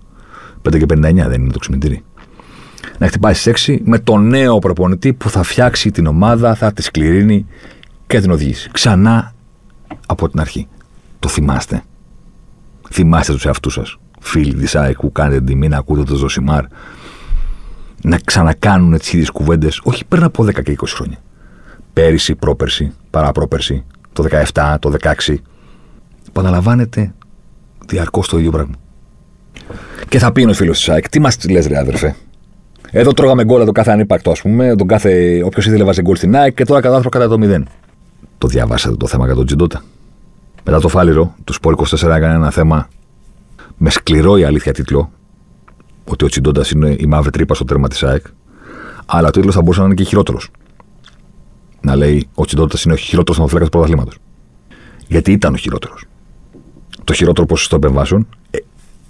5 και 59 δεν είναι το ξυπνητήρι. Να χτυπάει στις 6 με τον νέο προπονητή που θα φτιάξει την ομάδα, θα τη σκληρύνει και την οδηγήσει. Ξανά από την αρχή. Το θυμάστε. Θυμάστε τους εαυτούς σας. Φίλοι της ΑΕΚ που κάνετε την τιμή να ακούτε το Ζωσιμάρ. Να ξανακάνουν τις ίδιε κουβέντες, όχι πριν από 10 και 20 χρόνια. Πέρυσι, πρόπερσι, παραπρόπερσι, το 17, το 16. Επαναλαμβάνετε διαρκώς το ίδιο πράγμα. Και θα πει ένα φίλος της ΑΕΚ, τι μας λες, ρε αδερφέ; Εδώ τρώγαμε γκολ το κάθε ανύπαρκτο, ας πούμε. Τον κάθε, όποιος ήθελε βάζει γκολ στην ΑΕΚ και τώρα κατά άνθρωπο κατά το μηδέν. Το διαβάσατε το θέμα για τον Τζιντότα. Μετά το φάληρο, του Σπόρ 24 έκανε ένα θέμα με σκληρό η αλήθεια τίτλο. Ότι ο Τσιντόντα είναι η μαύρη τρύπα στο τέρμα της ΑΕΚ. Αλλά ο τίτλος θα μπορούσε να είναι και χειρότερος. Να λέει ο Τσιντόντα είναι ο χειρότερος θεματοφύλακα του πρωταθλήματος. Γιατί ήταν ο χειρότερος. Το χειρότερο ποσοστό επεμβάσεων, ε,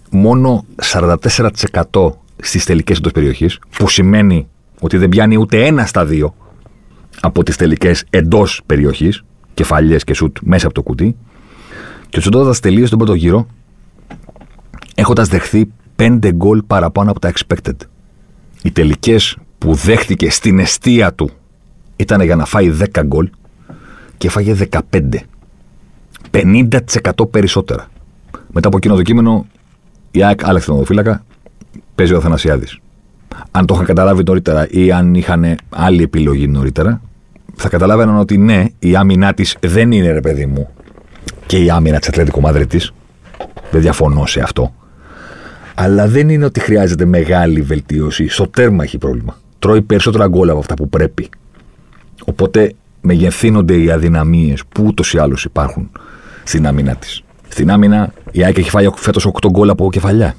μόνο 44% στις τελικές εντός περιοχής, που σημαίνει ότι δεν πιάνει ούτε ένα στα δύο από τις τελικές εντός περιοχής, κεφαλιές και σουτ μέσα από το κουτί. Και ο Τσιντόντα τελείωσε τον πρώτο γύρο έχοντας δεχθεί 5 γκολ παραπάνω από τα expected. Οι τελικές που δέχτηκε στην αιστεία του ήταν για να φάει 10 γκολ και φάγε 15. 50% περισσότερα. Μετά από εκείνο το κείμενο, η ΑΕΚ άλλαξε τον οδοφύλακα, παίζει ο Αθανασιάδης. Αν το είχαν καταλάβει νωρίτερα ή αν είχαν άλλη επιλογή νωρίτερα, θα καταλάβαιναν ότι ναι, η άμυνά της δεν είναι ρε παιδί μου και η άμυνα της Ατλέτικο Μαδρίτης. Δεν διαφωνώ σε αυτό. Αλλά δεν είναι ότι χρειάζεται μεγάλη βελτίωση. Στο τέρμα έχει πρόβλημα. Τρώει περισσότερα γκολ από αυτά που πρέπει. Οπότε μεγεθύνονται οι αδυναμίες που ούτως ή άλλως υπάρχουν στην άμυνα της. Στην άμυνα η ΑΕΚ έχει φάει φέτος 8 γκολ από κεφαλιά.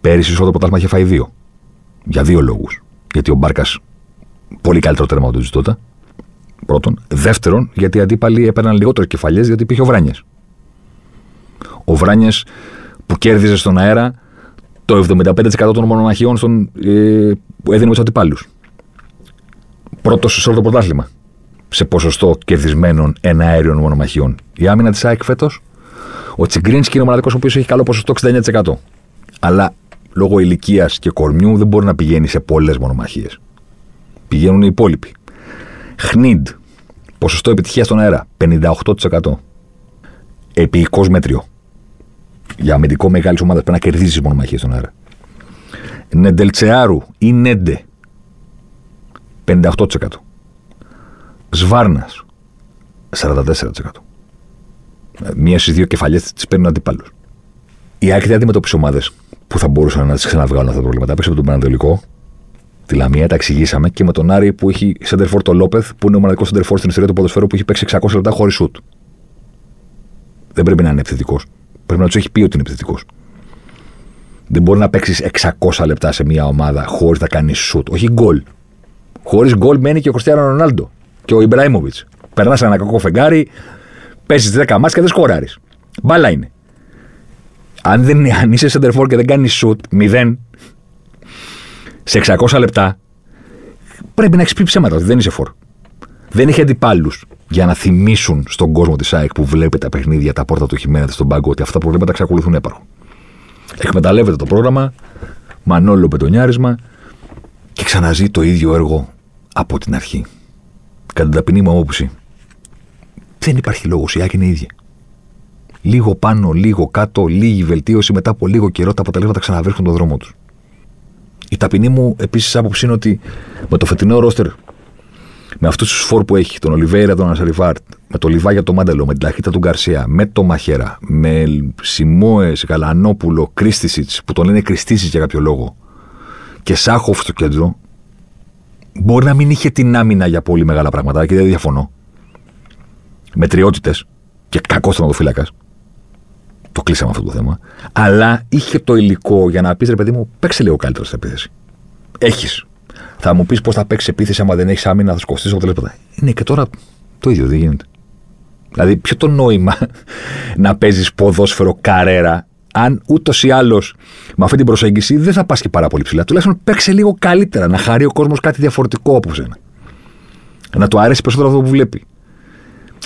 Πέρυσι στο πρωτάθλημα είχε φάει 2. Για δύο λόγους. Γιατί ο Μπάρκας πολύ καλύτερο τέρμα από τον Πρώτον. Δεύτερον, γιατί οι αντίπαλοι έπαιρναν λιγότερε κεφαλιές γιατί υπήρχε ο Βράνιες. Ο Βράνιες που κέρδιζε στον αέρα το 75% των μονομαχιών στον, ε, που έδινε με τους αντιπάλους. Πρώτος σε όλο το πρωτάθλημα. Σε ποσοστό κερδισμένων εναέριων μονομαχιών. Η άμυνα της ΑΕΚ φέτος, ο Τσιγκρίνσκι είναι ο μοναδικός ο οποίος έχει καλό ποσοστό 69%. Αλλά λόγω ηλικίας και κορμιού δεν μπορεί να πηγαίνει σε πολλές μονομαχίες. Πηγαίνουν οι υπόλοιποι. Χνίντ, ποσοστό επιτυχίας στον αέρα, 58%. Επίοικο μέτριο για αμυντικό μεγάλης ομάδας πρέπει να κερδίζεις μονομαχίες στον αέρα. Νεντελτσεάρου ή Νέντε 58%. Σβάρνας 44%. Μία στις δύο κεφαλιές τι παίρνουν αντίπαλου. Η άκρη αντιμετώπιση ομάδες που θα μπορούσαν να τις ξαναβγάλουν αυτά τα προβλήματα. Πέσε από τον Πανατολικό, τη Λαμία, τα εξηγήσαμε και με τον Άρη που έχει σεντερφόρ το Λόπεθ, που είναι ο μοναδικός σεντερφόρ στην ιστορία του ποδοσφαίρου που έχει παίξει 600 λεπτά χωρίς σουτ. Δεν πρέπει να είναι επιθετικός. Πρέπει να τους έχει πει ότι είναι επιθετικός. Δεν μπορεί να παίξεις 600 λεπτά σε μια ομάδα χωρίς να κάνεις σουτ. Όχι γκολ. Χωρίς γκολ μένει και ο Χριστιανό Ρονάλντο και ο Ιμπράιμοβιτ. Περνάς ένα κακό φεγγάρι, παίζεις 10 μάτια και δεν σκοράρεις. Μπάλα είναι. Αν, δεν, αν είσαι σεντερφόρ και δεν κάνεις σουτ, μηδέν, σε 600 λεπτά, πρέπει να έχεις πει ψέματα ότι δεν είσαι φορ. Δεν έχει αντιπάλους για να θυμίσουν στον κόσμο της ΑΕΚ που βλέπει τα παιχνίδια, τα πόρτα του Χιμένεθ στον πάγκο, ότι αυτά τα προβλήματα εξακολουθούν να υπάρχουν. Εκμεταλλεύεται το πρόγραμμα, μανόλο πετονιάρισμα και ξαναζεί το ίδιο έργο από την αρχή. Κατά την ταπεινή μου άποψη, δεν υπάρχει λόγος. Η ΑΕΚ είναι ίδια. Λίγο πάνω, λίγο κάτω, λίγη βελτίωση μετά από λίγο καιρό τα αποτελέσματα ξαναβρίσκουν τον δρόμο τους. Η ταπεινή μου επίσης άποψη είναι ότι με το φετινό ρόστερ με αυτούς τους φόρ που έχει, τον Ολιβέηρα, τον Ασαριβάρτ, με το Λιβάγια το Μάντελο, με την ταχύτητα του Γκαρσία, με το Μαχέρα, με Σιμόες, Γαλανόπουλο, Κρίστισιτς, που τον λένε Κριστίσιτ για κάποιο λόγο, και Σάχοφ στο κέντρο, μπορεί να μην είχε την άμυνα για πολύ μεγάλα πράγματα και δεν διαφωνώ. Με τριότητες και κακό θεματοφύλακα. Το κλείσαμε αυτό το θέμα. Αλλά είχε το υλικό για να πεις ρε παιδί μου, παίξε λίγο καλύτερο στην επίθεση. Έχεις θα μου πεις πώς θα παίξεις επίθεση άμα δεν έχεις άμυνα, θα σκοστεί αποτελέσματα. Είναι και τώρα το ίδιο, δεν γίνεται. Δηλαδή, ποιο το νόημα να παίζεις ποδόσφαιρο καρέρα, αν ούτως ή άλλως με αυτή την προσέγγιση δεν θα πας και πάρα πολύ ψηλά. Τουλάχιστον παίξε λίγο καλύτερα, να χαρεί ο κόσμος κάτι διαφορετικό από σένα. Να του αρέσει περισσότερο αυτό που βλέπει.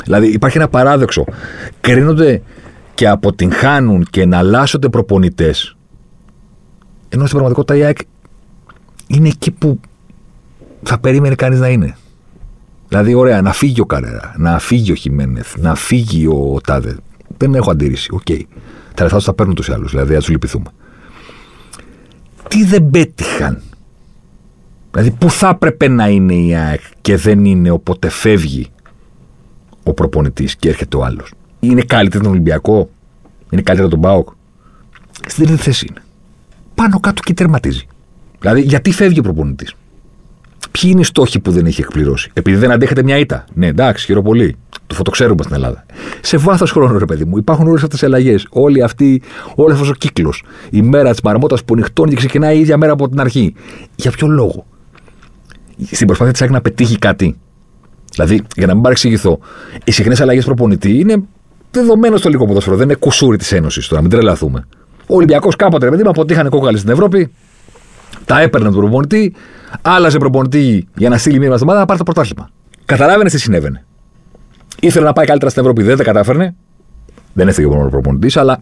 Δηλαδή, υπάρχει ένα παράδοξο. Κρίνονται και αποτυγχάνουν και εναλλάσσονται προπονητές. Ενώ στην πραγματικότητα η ΑΕΚ είναι εκεί που θα περίμενε κανείς να είναι. Δηλαδή, ωραία, να φύγει ο Καρέρα, να φύγει ο Χιμένεθ, να φύγει ο Τάδε. Δεν έχω αντίρρηση. OK. Okay. Τα λεφτά τους τα παίρνουν τους άλλους, δηλαδή, ας τους λυπηθούμε. Τι δεν πέτυχαν; Δηλαδή, πού θα έπρεπε να είναι η ΑΕΚ και δεν είναι, οπότε φεύγει ο προπονητής και έρχεται ο άλλος; Είναι καλύτερο τον Ολυμπιακό, είναι καλύτερο τον Μπάοκ. Στην τρίτη θέση είναι. πάνω κάτω και τερματίζει. Δηλαδή, γιατί φεύγει ο προπονητής; Ποιοι είναι οι στόχοι που δεν έχει εκπληρώσει; Επειδή δεν αντέχετε μια ήττα. Ναι, εντάξει, χαίρομαι πολύ. Το, το ξέρουμε στην Ελλάδα. Σε βάθος χρόνου, ρε παιδί μου, υπάρχουν όλες αυτές τι αλλαγές. Όλη αυτή, όλος αυτός ο κύκλος. Η μέρα της μαρμότας που νυχτώνει και ξεκινάει η ίδια μέρα από την αρχή. Για ποιο λόγο; Στην προσπάθεια της να πετύχει κάτι. Δηλαδή, για να μην παρεξηγηθώ, οι συχνές αλλαγές προπονητή είναι δεδομένο στο λίγο ποδόσφαιρο. Δεν είναι κουσούρι της Ένωσης τώρα, μην τρελαθούμε. Ο Ολυμπιακός κάποτε, ρε παιδί μου, αποτύχανε κόκκαλη στην Ευρώπη, τα έπαιρνε τον προπονητή, άλλαζε προπονητή για να στείλει μία εβδομάδα να πάρει το πρωτάθλημα. Καταλάβαινε τι συνέβαινε. Ήθελε να πάει καλύτερα στην Ευρώπη, δεν τα κατάφερνε. Δεν έφυγε ο προπονητής, αλλά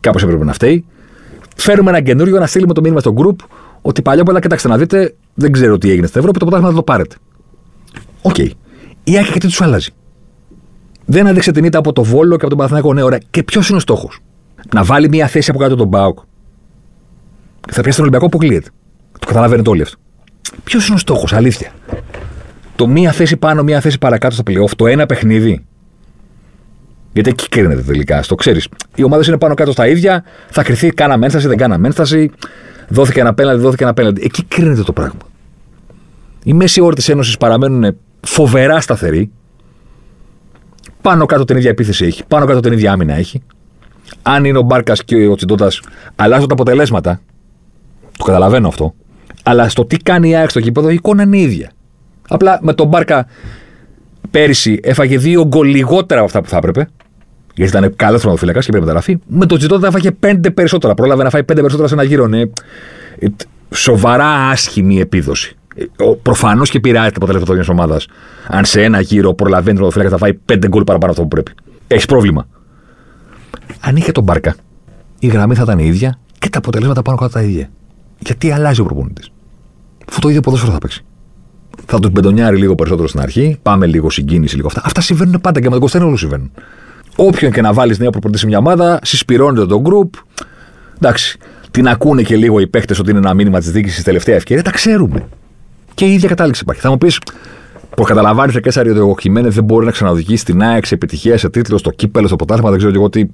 κάπως έπρεπε να φταίει. Φέρουμε ένα καινούριο να στείλουμε το μήνυμα στο group ότι παλιόπαιδα, κοιτάξτε να δείτε, δεν ξέρω τι έγινε στην Ευρώπη, το πρωτάθλημα θα το πάρετε. OK. Okay. Η ΑΕΚ γιατί τους αλλάζει. Δεν άντεξε την ήττα από το Βόλο και από τον Παναθηναϊκό. Ναι, ωραία. Και ποιος είναι ο στόχος; Να βάλει μια θέση από κάτω τον ΠΑΟΚ. Θα πιάσει τον Ολυμπιακό, αποκλείεται. Το καταλαβαίνετε όλοι αυτό. Ποιος είναι ο στόχος, αλήθεια. Το μία θέση πάνω, μία θέση παρακάτω στο playoff, το ένα παιχνίδι. Γιατί εκεί κρίνεται τελικά, το ξέρεις. Οι ομάδες είναι πάνω κάτω στα ίδια, θα κρυθεί, κάναμε ένσταση, δεν κάναμε ένσταση. Δόθηκε ένα πέναλτι, δόθηκε ένα πέναλτι. Εκεί κρίνεται το πράγμα. Οι μέση όροι τη Ένωσης παραμένουν φοβερά σταθεροί. Πάνω κάτω την ίδια επίθεση έχει, πάνω κάτω την ίδια άμυνα έχει. Αν είναι ο Μπάρκας και ο Τσιντότα, αλλάζουν τα αποτελέσματα. Το καταλαβαίνω αυτό. Αλλά στο τι κάνει η ΑΕΚ στο γήπεδο η εικόνα είναι η ίδια. Απλά με τον Μπάρκα πέρυσι έφαγε δύο γκολ λιγότερα από αυτά που θα έπρεπε. Γιατί ήταν καλός θεματοφύλακα και πρέπει να μεταγραφεί. Με τον Τζιτότα έφαγε πέντε περισσότερα. Πρόλαβε να φάει πέντε περισσότερα σε ένα γύρο. Ναι. Σοβαρά άσχημη επίδοση. Ε, Προφανώς και πειράζει το αποτέλεσμα μια ομάδας. Αν σε ένα γύρο προλαβαίνει τον θεματοφύλακα θα φάει πέντε γκολ παραπάνω αυτό που πρέπει. Έχεις πρόβλημα. Αν είχε τον Μπάρκα, η γραμμή θα ήταν η ίδια και τα αποτελέσματα πάνω κάτω τα ίδια. Γιατί αλλάζει ο προπονητής. Αυτό το ίδιο ποδόσφαιρο θα παίξει. Θα τους μπεντονιάρει λίγο περισσότερο στην αρχή, πάμε λίγο συγκίνηση, λίγο αυτά. Αυτά συμβαίνουν πάντα και με τον Κωνσταντίνο συμβαίνουν. Όποιον και να βάλεις νέο προπονητή σε μια ομάδα, συσπηρώνεται το group. Εντάξει, την ακούνε και λίγο οι παίχτε ότι είναι ένα μήνυμα της διοίκησης τελευταία ευκαιρία, τα ξέρουμε. Και η ίδια κατάληξη υπάρχει. Θα μου πεις, που καταλαβαίνεις ο Κέσσαρη ότι ο Χιμένε δεν μπορεί να ξαναδικήσει την ΑΕΚ σε επιτυχία, σε τίτλο, στο κύπελο, στο ποτάθλημα, δεν ξέρω και εγώ τι.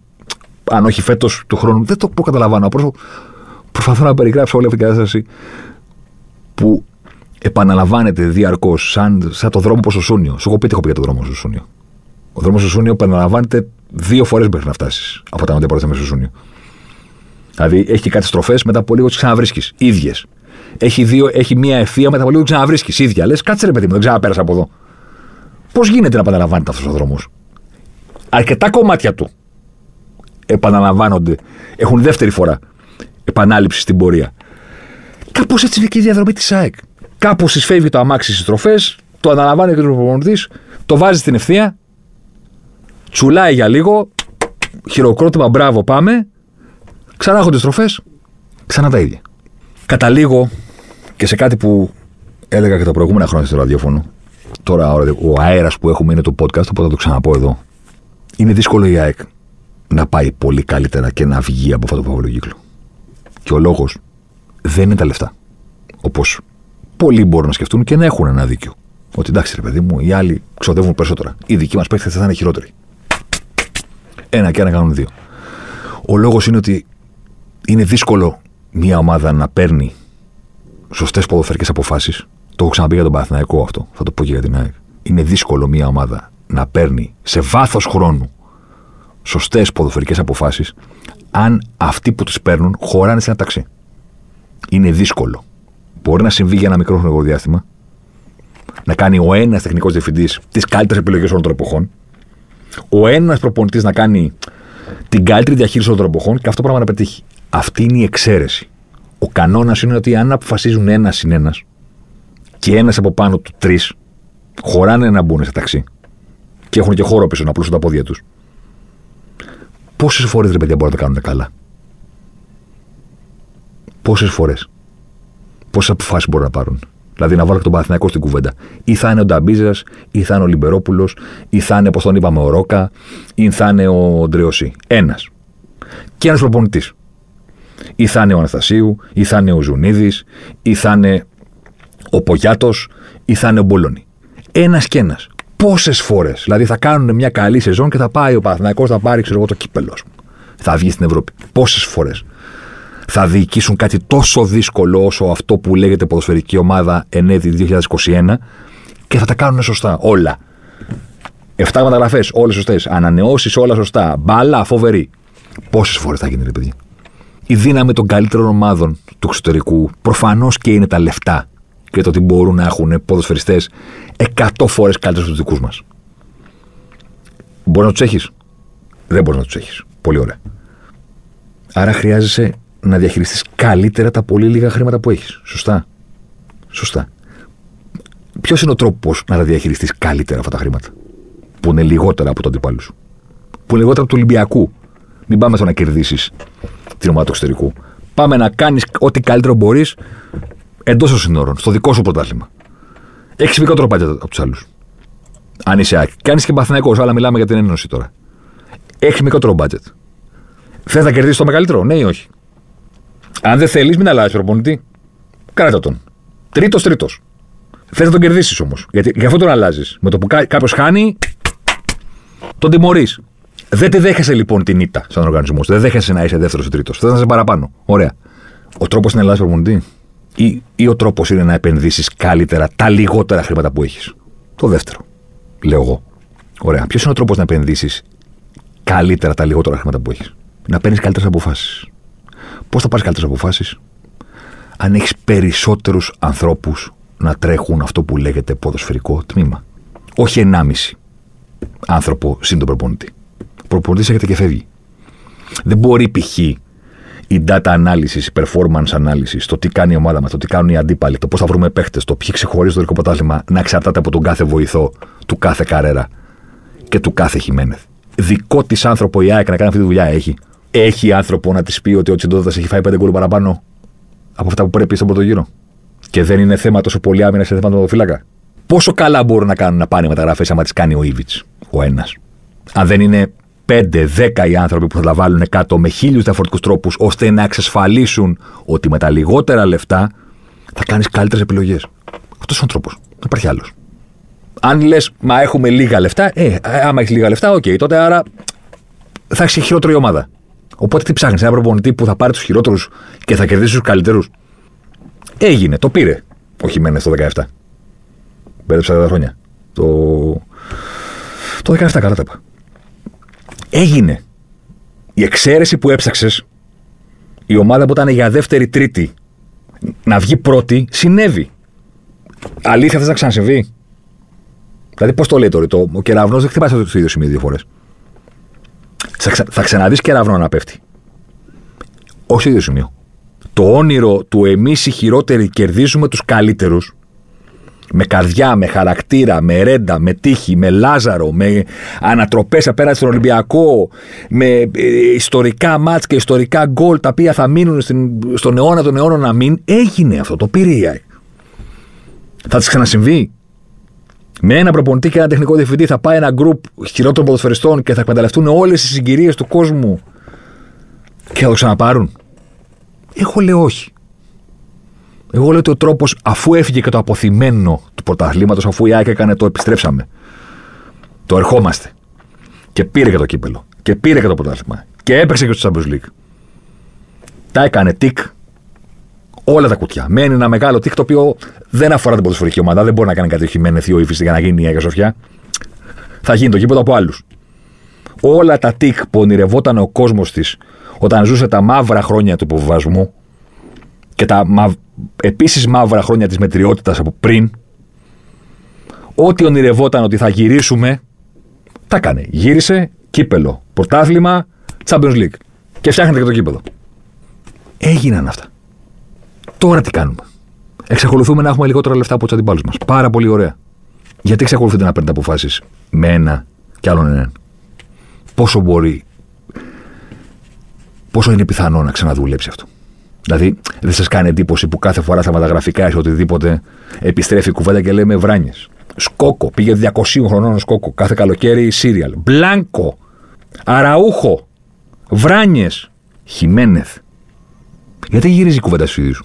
Αν όχι φέτος του χρόνου, δεν το προκαταλαμβάνω. Προσπαθώ να περιγράψω όλη αυτή την κατάσταση που επαναλαμβάνεται διαρκώς, σαν, σαν το δρόμο προς το Σούνιο. Σου έχω πει τι έχω πει για το δρόμο στο Σούνιο. Ο δρόμος στο Σούνιο επαναλαμβάνεται δύο φορές μέχρι να φτάσεις από τα μοντιά μέσα στο Σούνιο. Δηλαδή έχει κάτι στροφές, μετά από λίγο τις ξαναβρίσκεις. ίδιες. Έχει, δύο, έχει μία ευθεία, μετά από λίγο τι ξαναβρίσκεις. ίδια. Λες, κάτσε ρε παιδί μου, δεν ξαναπέρασα από εδώ. Πώς γίνεται να επαναλαμβάνεται αυτός ο δρόμος; Αρκετά κομμάτια του επαναλαμβάνονται. Έχουν δεύτερη φορά επανάληψη στην πορεία. Κάπως έτσι είναι και η διαδρομή της ΑΕΚ. Κάπως της φεύγει το αμάξι στις στροφέ, το αναλαμβάνει και ο προπονητής, το βάζει στην ευθεία, τσουλάει για λίγο, χειροκρότημα, μπράβο, πάμε. Ξανά έχω τις στροφέ, ξανά τα ίδια. Καταλήγω και σε κάτι που έλεγα και τα προηγούμενα χρόνια στο ραδιόφωνο. Τώρα ο αέρας που έχουμε είναι το podcast, οπότε θα το ξαναπώ εδώ. Είναι δύσκολο η ΑΕΚ να πάει πολύ καλύτερα και να βγει από αυτό το παυλογύκλο. Και ο λόγος δεν είναι τα λεφτά. Όπως πολλοί μπορούν να σκεφτούν και να έχουν ένα δίκιο. Ότι εντάξει, ρε παιδί μου, οι άλλοι ξοδεύουν περισσότερα. Οι δικοί μας παίχτες θα είναι χειρότεροι. Ένα και ένα κάνουν δύο. Ο λόγος είναι ότι είναι δύσκολο μια ομάδα να παίρνει σωστές ποδοφερικέ αποφάσεις. Το έχω ξαναπεί για τον Παναθηναϊκό αυτό. Θα το πω και για την ΑΕΚ. Είναι δύσκολο μια ομάδα να παίρνει σε βάθος χρόνου σωστές ποδοφερικέ αποφάσεις αν αυτοί που τις παίρνουν χωράνε σε ένα ταξί. Είναι δύσκολο. Μπορεί να συμβεί για ένα μικρό χρονικό διάστημα, να κάνει ο ένας τεχνικός διευθυντής τις καλύτερες επιλογές όλων των εποχών, ο ένας προπονητής να κάνει την καλύτερη διαχείριση όλων των εποχών και αυτό πράγμα να πετύχει. Αυτή είναι η εξαίρεση. Ο κανόνας είναι ότι αν αποφασίζουν ένας συν ένας και ένας από πάνω του τρεις, χωράνε να μπουν σε ταξί και έχουν και χώρο πίσω να πλούσουν τα πόδια τους, Πόσες φορές ρε παιδιά μπορούν να τα κάνουν καλά; Πόσες φορές; Πόσες αποφάσεις μπορούν να πάρουν; Δηλαδή να βάλω και τον Παναθηναϊκό στην κουβέντα. Ή θα είναι ο Νταμπίζας, ή θα είναι ο Λιμπερόπουλος, ή θα είναι, όπως τον είπαμε, ο Ρόκα, ή θα είναι ο Ντρεωσή. Ένας. Και ένας προπονητής. Ή θα είναι ο Αναστασίου, ή θα είναι ο Ζουνίδης, ή θα είναι ο Πογιάτος, ή θα είναι ο Μπολόνι. Ένας και ένας πόσες φορές. Δηλαδή θα κάνουν μια καλή σεζόν και θα πάει ο Παναθηναϊκός θα πάρει ξέρω εγώ, το κύπελος. Θα βγει στην Ευρώπη. Πόσες φορές. θα διοικήσουν κάτι τόσο δύσκολο όσο αυτό που λέγεται ποδοσφαιρική ομάδα ενέδι 2021 και θα τα κάνουν σωστά. Όλα. Εφτά μεταγραφές, όλες σωστές. Ανανεώσεις, όλα σωστά. Μπάλα, φοβερή. Πόσες φορές θα γίνει, ρε παιδί. Η δύναμη των καλύτερων ομάδων του εξωτερικού προφανώς και είναι τα λεφτά και το ότι μπορούν να έχουν ποδοσφαιριστές 100 φορές καλύτερους από τους δικούς μας. Μπορείς να τους έχεις; Δεν μπορείς να τους έχεις. Πολύ ωραία. Άρα χρειάζεσαι να διαχειριστείς καλύτερα τα πολύ λίγα χρήματα που έχεις. Σωστά. Σωστά. Ποιος είναι ο τρόπος να τα διαχειριστείς καλύτερα αυτά τα χρήματα, που είναι λιγότερα από το αντιπάλου σου, που είναι λιγότερα από του Ολυμπιακού. Μην πάμε στο να κερδίσεις την ομάδα του εξωτερικού. Πάμε να κάνεις ό,τι καλύτερο μπορείς εντός των συνόρων, στο δικό σου πρωτάθλημα. Έχεις μικρότερο budget από τους άλλους. Αν είσαι άκρη. Κάνει και παθηναϊκό, αλλά μιλάμε για την ένωση τώρα. Έχει μικρότερο budget. Θες να κερδίσεις το μεγαλύτερο, ναι ή όχι; Αν δεν θέλεις, μην αλλάζεις προπονητή. Κράτα τον. Τρίτος, τρίτος. Θες να τον κερδίσεις όμως. Γιατί γι' αυτό τον αλλάζεις. Με το που κάποιος χάνει, τον τιμωρείς. Δεν τη δέχεσαι λοιπόν την ήττα σαν οργανισμό. Δεν δέχεσαι να είσαι δεύτερος ή τρίτος. Θε να είσαι παραπάνω. Ωραία. Ο τρόπος είναι να αλλάζει προπονητή; Ή, ή ο τρόπος είναι να επενδύσεις καλύτερα τα λιγότερα χρήματα που έχεις; Το δεύτερο. Λέω εγώ. Ωραία. Ποιος είναι ο τρόπος να επενδύσεις καλύτερα τα λιγότερα χρήματα που έχεις; Να παίρνεις καλύτερες αποφάσεις. Πώς θα πάρεις καλύτερες αποφάσεις, αν έχεις περισσότερους ανθρώπους να τρέχουν αυτό που λέγεται ποδοσφαιρικό τμήμα. Όχι ενάμιση άνθρωπο συν τον προπονητή. Ο προπονητής έρχεται και φεύγει. Δεν μπορεί π.χ. η data analysis, η performance analysis, το τι κάνει η ομάδα μας, το τι κάνουν οι αντίπαλοι, το πώς θα βρούμε παίχτες, το ποιοι ξεχωρίζει το δικό πρωτάθλημα να εξαρτάται από τον κάθε βοηθό του κάθε Καρέρα και του κάθε Χιμένεθ. Δικό της άνθρωπο η ΑΕΚ να κάνει αυτή τη δουλειά έχει. Έχει άνθρωπο να της πει ότι ο Τσιντώτας έχει φάει πέντε γκολ παραπάνω από αυτά που πρέπει στον πρώτο γύρο. Και δεν είναι θέμα τόσο πολύ άμυνα σε θέμα τερματοφύλακα. Πόσο καλά μπορούν να κάνουν να πάνε μεταγραφές άμα τις κάνει ο Ίβιτς, ο ένας. Αν δεν είναι 5-10 οι άνθρωποι που θα τα βάλουν κάτω με χίλιους διαφορετικούς τρόπους ώστε να εξασφαλίσουν ότι με τα λιγότερα λεφτά θα κάνεις καλύτερες επιλογές. Αυτός είναι ο τρόπος. Δεν υπάρχει άλλος. Αν λες, μα έχουμε λίγα λεφτά, ε, άμα έχεις λίγα λεφτά, OK, okay, τότε άρα θα έχεις χειρότερη ομάδα. Οπότε τι ψάχνεις, ένα προπονητή που θα πάρει τους χειρότερους και θα κερδίσει τους καλύτερους. Έγινε, το πήρε. Όχι μένε το 17. Μπέρδεψα τα χρόνια. Το, το 17 καλά τα είπα. Έγινε. Η εξαίρεση που έψαξες, η ομάδα που ήταν για δεύτερη, τρίτη, να βγει πρώτη, συνέβη. Αλήθεια θες να ξανασυμβεί; Δηλαδή, πώς το λέει τώρα, το, ο κεραυνός δεν χτυπάει στο ίδιο σημείο δύο φορές. Θα, θα ξαναδείς κεραυνό να πέφτει. Όχι στο ίδιο σημείο. Το όνειρο του εμείς οι χειρότεροι κερδίζουμε τους καλύτερους με καρδιά, με χαρακτήρα, με ρέντα, με τύχη, με λάζαρο, με ανατροπές απέναντι στον Ολυμπιακό, με ε, ιστορικά μάτς και ιστορικά γκολ τα οποία θα μείνουν στην, στον αιώνα των αιώνων να μην. Έγινε αυτό, το πήρε η Θα τη ξανασυμβεί. Με ένα προπονητή και ένα τεχνικό διευθυντή θα πάει ένα γκρουπ χειρότερων ποδοσφαιριστών και θα εκμεταλλευτούν όλες τις συγκυρίες του κόσμου και θα το ξαναπάρουν. Εγώ λέω όχι. Εγώ λέω ότι ο τρόπος, αφού έφυγε και το αποθυμένο του πρωταθλήματος, αφού η ΑΕΚ έκανε το επιστρέψαμε. Το ερχόμαστε. Και πήρε και το κύπελο. Και πήρε και το πρωτάθλημα. Και έπαιξε και στο Champions League. Τα έκανε τικ όλα τα κουτιά. Μένει ένα μεγάλο τικ το οποίο δεν αφορά την ποδοσφαιρική ομάδα. Δεν μπορεί να κάνει κάτι χειμένε ή ο για να γίνει η ΑΕΚ Σοφιά. Θα γίνει το κύπελο από άλλους. Όλα τα τικ που ονειρευόταν ο κόσμος της όταν ζούσε τα μαύρα χρόνια του υποβιβασμού και τα επίσης μαύρα χρόνια της μετριότητας από πριν, ό,τι ονειρευόταν ότι θα γυρίσουμε, τα έκανε. Γύρισε, κύπελο, πρωτάθλημα, Champions League. Και φτιάχνετε και το κύπελο. Έγιναν αυτά. Τώρα τι κάνουμε. Εξακολουθούμε να έχουμε λιγότερα λεφτά από τους αντιπάλους μας. Πάρα πολύ ωραία. Γιατί εξακολουθείτε να παίρνετε αποφάσεις με ένα και άλλον έναν. Πόσο μπορεί, πόσο είναι πιθανό να ξαναδουλέψει αυτό. Δηλαδή, δεν σας κάνει εντύπωση που κάθε φορά στα μεταγραφικά ή οτιδήποτε επιστρέφει η κουβέντα και λέμε βράνιες. Σκόκο, πήγε 200 χρονών σκόκο. Κάθε καλοκαίρι σύριαλ. Μπλάνκο, Αραούχο, Βράνιες, Χιμένεθ. Γιατί γυρίζει η κουβέντα στους ίδιους;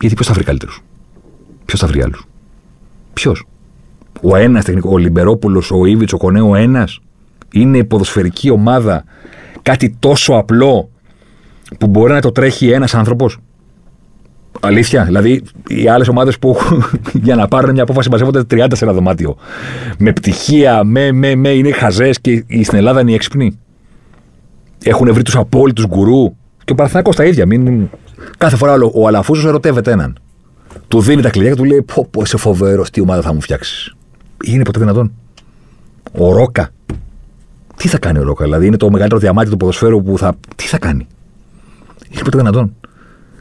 Γιατί ποιος θα βρει καλύτερους; Ποιος θα βρει άλλους; Ποιος; Ο ένας τεχνικό, ο Λιμπερόπουλος, ο Ήβιτ, ο Κονέο, ο ένας. Είναι η ποδοσφαιρική ομάδα κάτι τόσο απλό που μπορεί να το τρέχει ένας άνθρωπος. Αλήθεια. Δηλαδή, οι άλλες ομάδες που για να πάρουν μια απόφαση μαζεύονται 30 σε ένα δωμάτιο. Με πτυχία, με, με, με, είναι χαζές και στην Ελλάδα είναι οι έξυπνοι. Έχουν βρει τους απόλυτους γκουρού. Και ο Παναθυνάκο τα ίδια. Μην... Κάθε φορά ο, ο Αλαφούζος ερωτεύεται έναν. Του δίνει τα κλειδιά και του λέει: Πω, πω είσαι φοβερός, τι ομάδα θα μου φτιάξεις. Είναι ποτέ δυνατόν. Ο Ρόκα. Τι θα κάνει ο Ρόκα, δηλαδή είναι το μεγαλύτερο διαμάτι του ποδοσφαίρου που θα. Τι θα κάνει; Είναι ποτέ δυνατόν.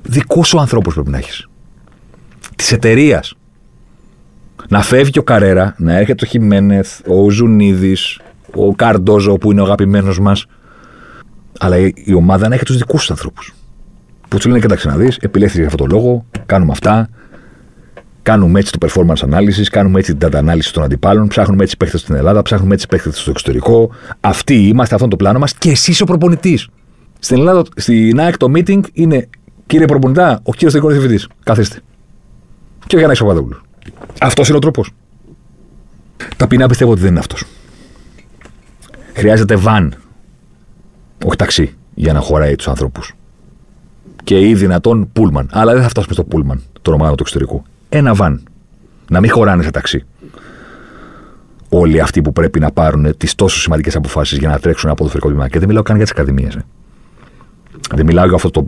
Δικούς σου ανθρώπους πρέπει να έχεις. Της εταιρείας. Να φεύγει ο Καρέρα, να έρχεται ο Χιμένεθ, ο Ζουνίδης, ο Καρντόζο που είναι ο αγαπημένος μας. Αλλά η ομάδα να έχει τους δικούς σου ανθρώπους. Που τους λένε: Κοιτάξτε να δεις, επιλέχθηκε για αυτόν τον λόγο, κάνουμε αυτά, Κάνουμε έτσι το performance analysis, κάνουμε έτσι την data ανάλυση των αντιπάλων, ψάχνουμε έτσι παίχτε στην Ελλάδα, ψάχνουμε έτσι παίχτε στο εξωτερικό. Αυτοί είμαστε, αυτό το πλάνο μας και εσύ ο προπονητής. Στην Ελλάδα, στην ΑΕΚ το meeting είναι κύριε προπονητά, ο κύριο Τεκόνη Διευθυντή. Καθίστε. Και ο Γιάννης Παπαδόπουλος. Αυτός είναι ο τρόπος. Ταπεινά πιστεύω ότι δεν είναι αυτός. Χρειάζεται βαν, όχι ταξί, για να χωράει τους ανθρώπους. Και ή δυνατόν πούλμαν. Αλλά δεν θα φτάσουμε στο πούλμαν των ομάδων του εξωτερικού ένα βαν. Να μην χωράνε σε ταξί. Όλοι αυτοί που πρέπει να πάρουν τις τόσο σημαντικές αποφάσεις για να τρέξουν από το φερικό βήμα. Και δεν μιλάω καν για τις ακαδημίες. Ε. Δεν μιλάω για αυτό το,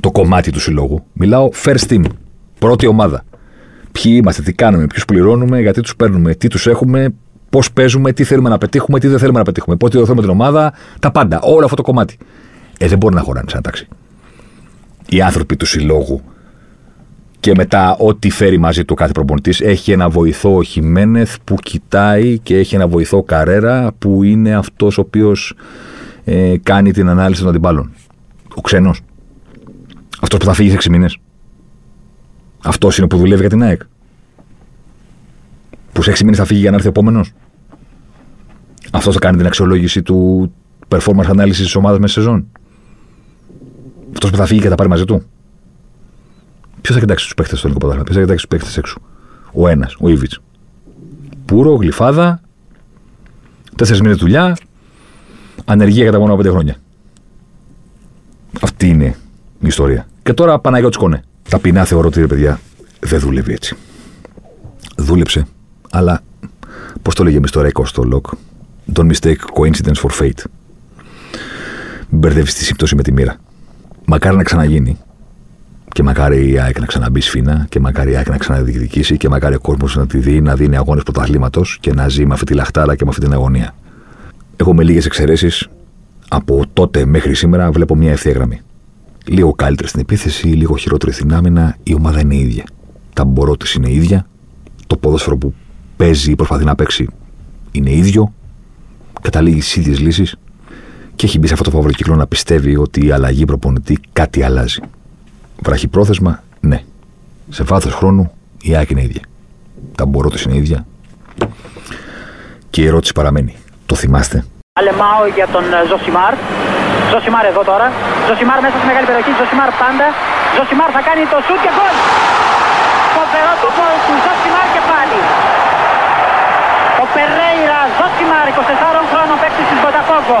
το κομμάτι του συλλόγου. Μιλάω first team. Πρώτη ομάδα. Ποιοι είμαστε, τι κάνουμε, ποιους πληρώνουμε, γιατί τους παίρνουμε, τι τους έχουμε, πώς παίζουμε, τι θέλουμε να πετύχουμε, τι δεν θέλουμε να πετύχουμε, πώ θέλουμε την ομάδα, τα πάντα. Όλο αυτό το κομμάτι. Ε, δεν μπορεί να χωράνε σε ένα ταξί. Οι άνθρωποι του συλλόγου και μετά ό,τι φέρει μαζί του κάθε προπονητής. Έχει ένα βοηθό ο Χιμένεθ που κοιτάει και έχει ένα βοηθό Καρέρα που είναι αυτός ο οποίος ε, κάνει την ανάλυση των αντιπάλων. Ο ξένος. Αυτός που θα φύγει σε 6 μήνες. Αυτός είναι που δουλεύει για την ΑΕΚ. Που σε 6 μήνες θα φύγει για να έρθει ο επόμενος. Αυτός θα κάνει την αξιολόγηση του performance ανάλυση της ομάδας μέσα σεζόν. Αυτός που θα φύγει και θα πάρει μαζί του. Ποιος θα κοιτάξει τους παίχτε στο ελληνικό πρωτάθλημα, ποιος θα κοιτάξει τους παίχτε έξω; Ο ένας, ο Ιβιτς. Πούρο, γλυφάδα, τέσσερις μήνες δουλειά, ανεργία για τα μόνο πέντε χρόνια. Αυτή είναι η ιστορία. Και τώρα Παναγιώτης Κονέ. Ταπεινά θεωρώ ότι ρε παιδιά δεν δούλευε έτσι. Δούλεψε, αλλά πώς το λέγε με στο ρέκο στο λοκ. Don't mistake coincidence for fate. Μην μπερδεύεις τη σύμπτωση με τη μοίρα. Μακάρι να ξαναγίνει και μακάρι η ΑΕΚ να ξαναμπεί σφίνα και μακάρι η ΑΕΚ να ξαναδιεκδικήσει και μακάρι ο κόσμος να τη δει, να δίνει αγώνες πρωταθλήματος και να ζει με αυτή τη λαχτάρα και με αυτή την αγωνία. Εγώ με λίγες εξαιρέσεις από τότε μέχρι σήμερα βλέπω μια ευθεία γραμμή. Λίγο καλύτερη στην επίθεση, λίγο χειρότερη στην άμυνα, η ομάδα είναι ίδια. Τα μπορώ της είναι ίδια. Το ποδόσφαιρο που παίζει ή προσπαθεί να παίξει είναι ίδιο. Καταλήγει στις ίδιες λύσεις και έχει μπει σε αυτό το φαύλο κύκλο να πιστεύει ότι η αλλαγή προπονητή κάτι αλλάζει. Βραχυπρόθεσμα, ναι. Σε βάθος χρόνου η ΑΕΚ είναι ίδια. Τα μπορώ της είναι ίδια. Και η ερώτηση παραμένει. Το θυμάστε; Αλεμάο για τον ε, Ζωσιμάρ. Ζωσιμάρ εδώ τώρα. Ζωσιμάρ μέσα στη μεγάλη περιοχή. Ζωσιμάρ πάντα. Ζωσιμάρ θα κάνει το σουτ και γκολ. Φοβερό το γκολ του Ζωσιμάρ και πάλι. Ο Περέιρα Ζωσιμάρ, 24 χρόνων παίκτης της Μποταφόγκο.